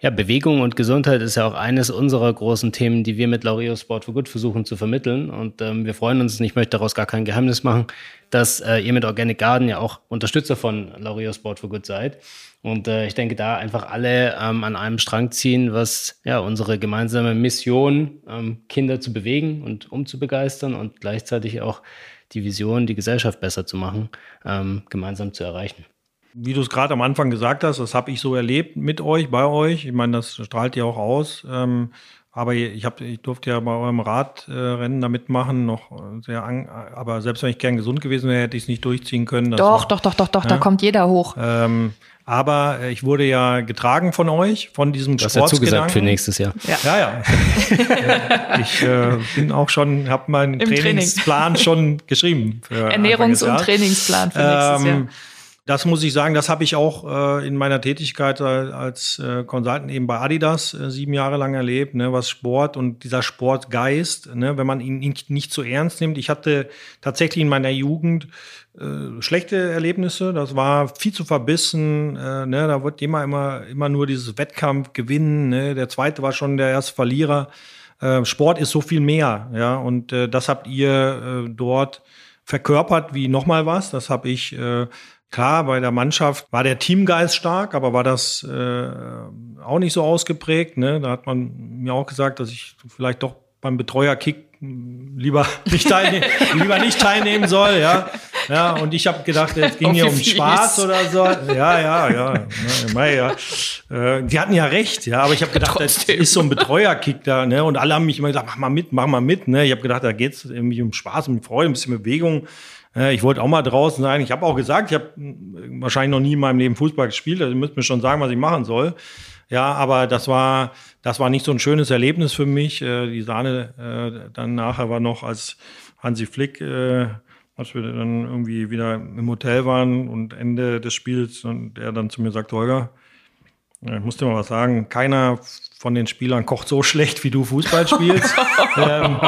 ja, Bewegung und Gesundheit ist ja auch eines unserer großen Themen, die wir mit Laureo Sport for Good versuchen zu vermitteln. Und ähm, wir freuen uns, und ich möchte daraus gar kein Geheimnis machen, dass äh, ihr mit Organic Garden ja auch Unterstützer von Laureo Sport for Good seid. Und äh, ich denke, da einfach alle ähm, an einem Strang ziehen, was ja unsere gemeinsame Mission, ähm, Kinder zu bewegen und umzubegeistern und gleichzeitig auch die Vision, die Gesellschaft besser zu machen, ähm, gemeinsam zu erreichen. Wie du es gerade am Anfang gesagt hast, das habe ich so erlebt mit euch, bei euch. Ich meine, das strahlt ja auch aus. Ähm, aber ich, hab, ich durfte ja bei eurem Radrennen da mitmachen, noch sehr an, aber selbst wenn ich gern gesund gewesen wäre, hätte ich es nicht durchziehen können. doch, war, doch, doch, doch, doch, ja, da kommt jeder hoch. Ähm, aber äh, ich wurde ja getragen von euch, von diesem du hast ja zugesagt für nächstes Jahr. Ja, ja. ja. ich äh, bin auch schon, habe meinen Im Trainingsplan Training. schon geschrieben. Ernährungs- und Trainingsplan für nächstes ähm, Jahr. Das muss ich sagen, das habe ich auch äh, in meiner Tätigkeit als äh, Consultant eben bei Adidas äh, sieben Jahre lang erlebt, ne, was Sport und dieser Sportgeist, ne, wenn man ihn nicht, zu ernst nimmt. Ich hatte tatsächlich in meiner Jugend äh, schlechte Erlebnisse. Das war viel zu verbissen. Äh, ne, da wird immer, immer, immer nur dieses Wettkampf gewinnen. Ne. Der zweite war schon der erste Verlierer. Äh, Sport ist so viel mehr, ja, und äh, das habt ihr äh, dort verkörpert wie nochmal was. Das habe ich äh, Klar, bei der Mannschaft war der Teamgeist stark, aber war das äh, auch nicht so ausgeprägt. Ne? Da hat man mir auch gesagt, dass ich vielleicht doch beim Betreuerkick lieber nicht teilnehmen, lieber nicht teilnehmen soll, ja. Ja, und ich habe gedacht, es ging hier um Spaß oder so. Ja, ja, ja. ja, ja. Äh, die hatten ja recht, ja, aber ich habe gedacht, das ist so ein Betreuerkick da, ne? Und alle haben mich immer gesagt, mach mal mit, mach mal mit, ne? Ich habe gedacht, da geht's irgendwie um Spaß, um Freude, ein bisschen Bewegung. Ich wollte auch mal draußen sein. Ich habe auch gesagt, ich habe wahrscheinlich noch nie in meinem Leben Fußball gespielt. Also ihr müsst mir schon sagen, was ich machen soll. Ja, aber das war, das war nicht so ein schönes Erlebnis für mich. Äh, die Sahne äh, dann nachher war noch, als Hansi Flick, äh, als wir dann irgendwie wieder im Hotel waren und Ende des Spiels und er dann zu mir sagt, Holger, ich muss dir mal was sagen, keiner von den Spielern kocht so schlecht, wie du Fußball spielst. ähm,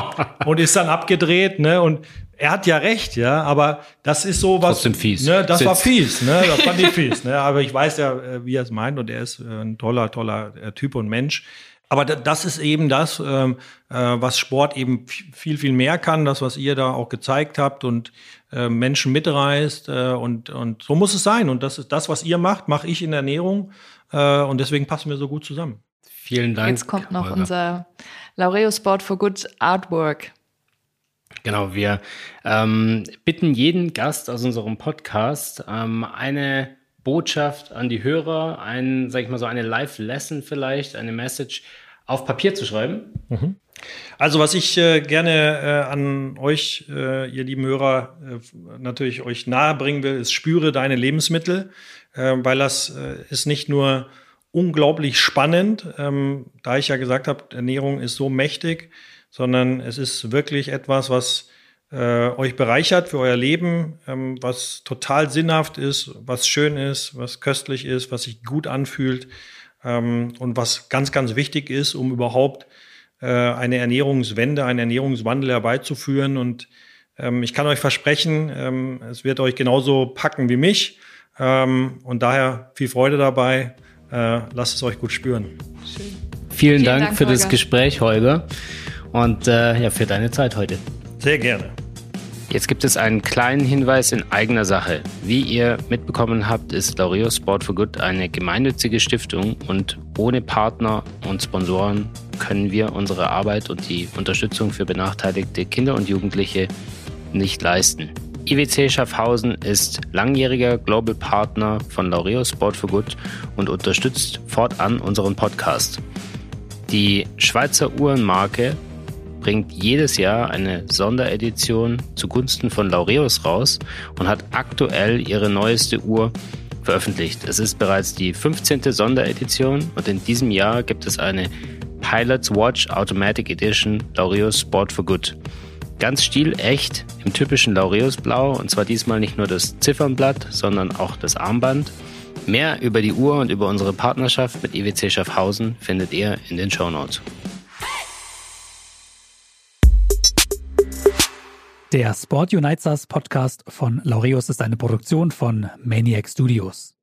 und ist dann abgedreht, ne? Und er hat ja recht, ja, aber das ist so was. Trotzdem fies. Ne, das Sitz. war fies, ne? Das fand ich fies, ne? Aber ich weiß ja, äh, wie er es meint und er ist äh, ein toller, toller äh, Typ und Mensch. Aber da- das ist eben das, ähm, äh, was Sport eben viel, viel mehr kann, das, was ihr da auch gezeigt habt und äh, Menschen mitreißt. Äh, und, und so muss es sein. Und das ist das, was ihr macht, mache ich in der Ernährung. Äh, und deswegen passen wir so gut zusammen. Vielen Dank. Jetzt kommt noch Holger. unser Laureo Sport for Good Artwork. Genau, wir ähm, bitten jeden Gast aus unserem Podcast ähm, eine Botschaft an die Hörer, ein, sag ich mal so, eine Live-Lesson vielleicht, eine Message auf Papier zu schreiben. Also was ich äh, gerne äh, an euch, äh, ihr lieben Hörer, äh, natürlich euch nahebringen will, ist spüre deine Lebensmittel, äh, weil das äh, ist nicht nur unglaublich spannend, ähm, da ich ja gesagt habe, Ernährung ist so mächtig, sondern es ist wirklich etwas, was äh, euch bereichert für euer Leben, ähm, was total sinnhaft ist, was schön ist, was köstlich ist, was sich gut anfühlt ähm, und was ganz, ganz wichtig ist, um überhaupt äh, eine Ernährungswende, einen Ernährungswandel herbeizuführen. Und ähm, ich kann euch versprechen, ähm, es wird euch genauso packen wie mich. Ähm, und daher viel Freude dabei. Äh, lasst es euch gut spüren. Vielen, Dank, Dank, für das Holger. Gespräch, Holger. Und äh, ja, für deine Zeit heute. Sehr gerne. Jetzt gibt es einen kleinen Hinweis in eigener Sache. Wie ihr mitbekommen habt, ist Laureus Sport for Good eine gemeinnützige Stiftung und ohne Partner und Sponsoren können wir unsere Arbeit und die Unterstützung für benachteiligte Kinder und Jugendliche nicht leisten. IWC Schaffhausen ist langjähriger Global Partner von Laureus Sport for Good und unterstützt fortan unseren Podcast. Die Schweizer Uhrenmarke bringt jedes Jahr eine Sonderedition zugunsten von Laureus raus und hat aktuell ihre neueste Uhr veröffentlicht. Es ist bereits die 15. Sonderedition und in diesem Jahr gibt es eine Pilot's Watch Automatic Edition Laureus Sport for Good. Ganz stilecht im typischen Laureus Blau und zwar diesmal nicht nur das Ziffernblatt, sondern auch das Armband. Mehr über die Uhr und über unsere Partnerschaft mit IWC Schaffhausen findet ihr in den Shownotes. Der Sport Unites Us Podcast von Laureus ist eine Produktion von Maniac Studios.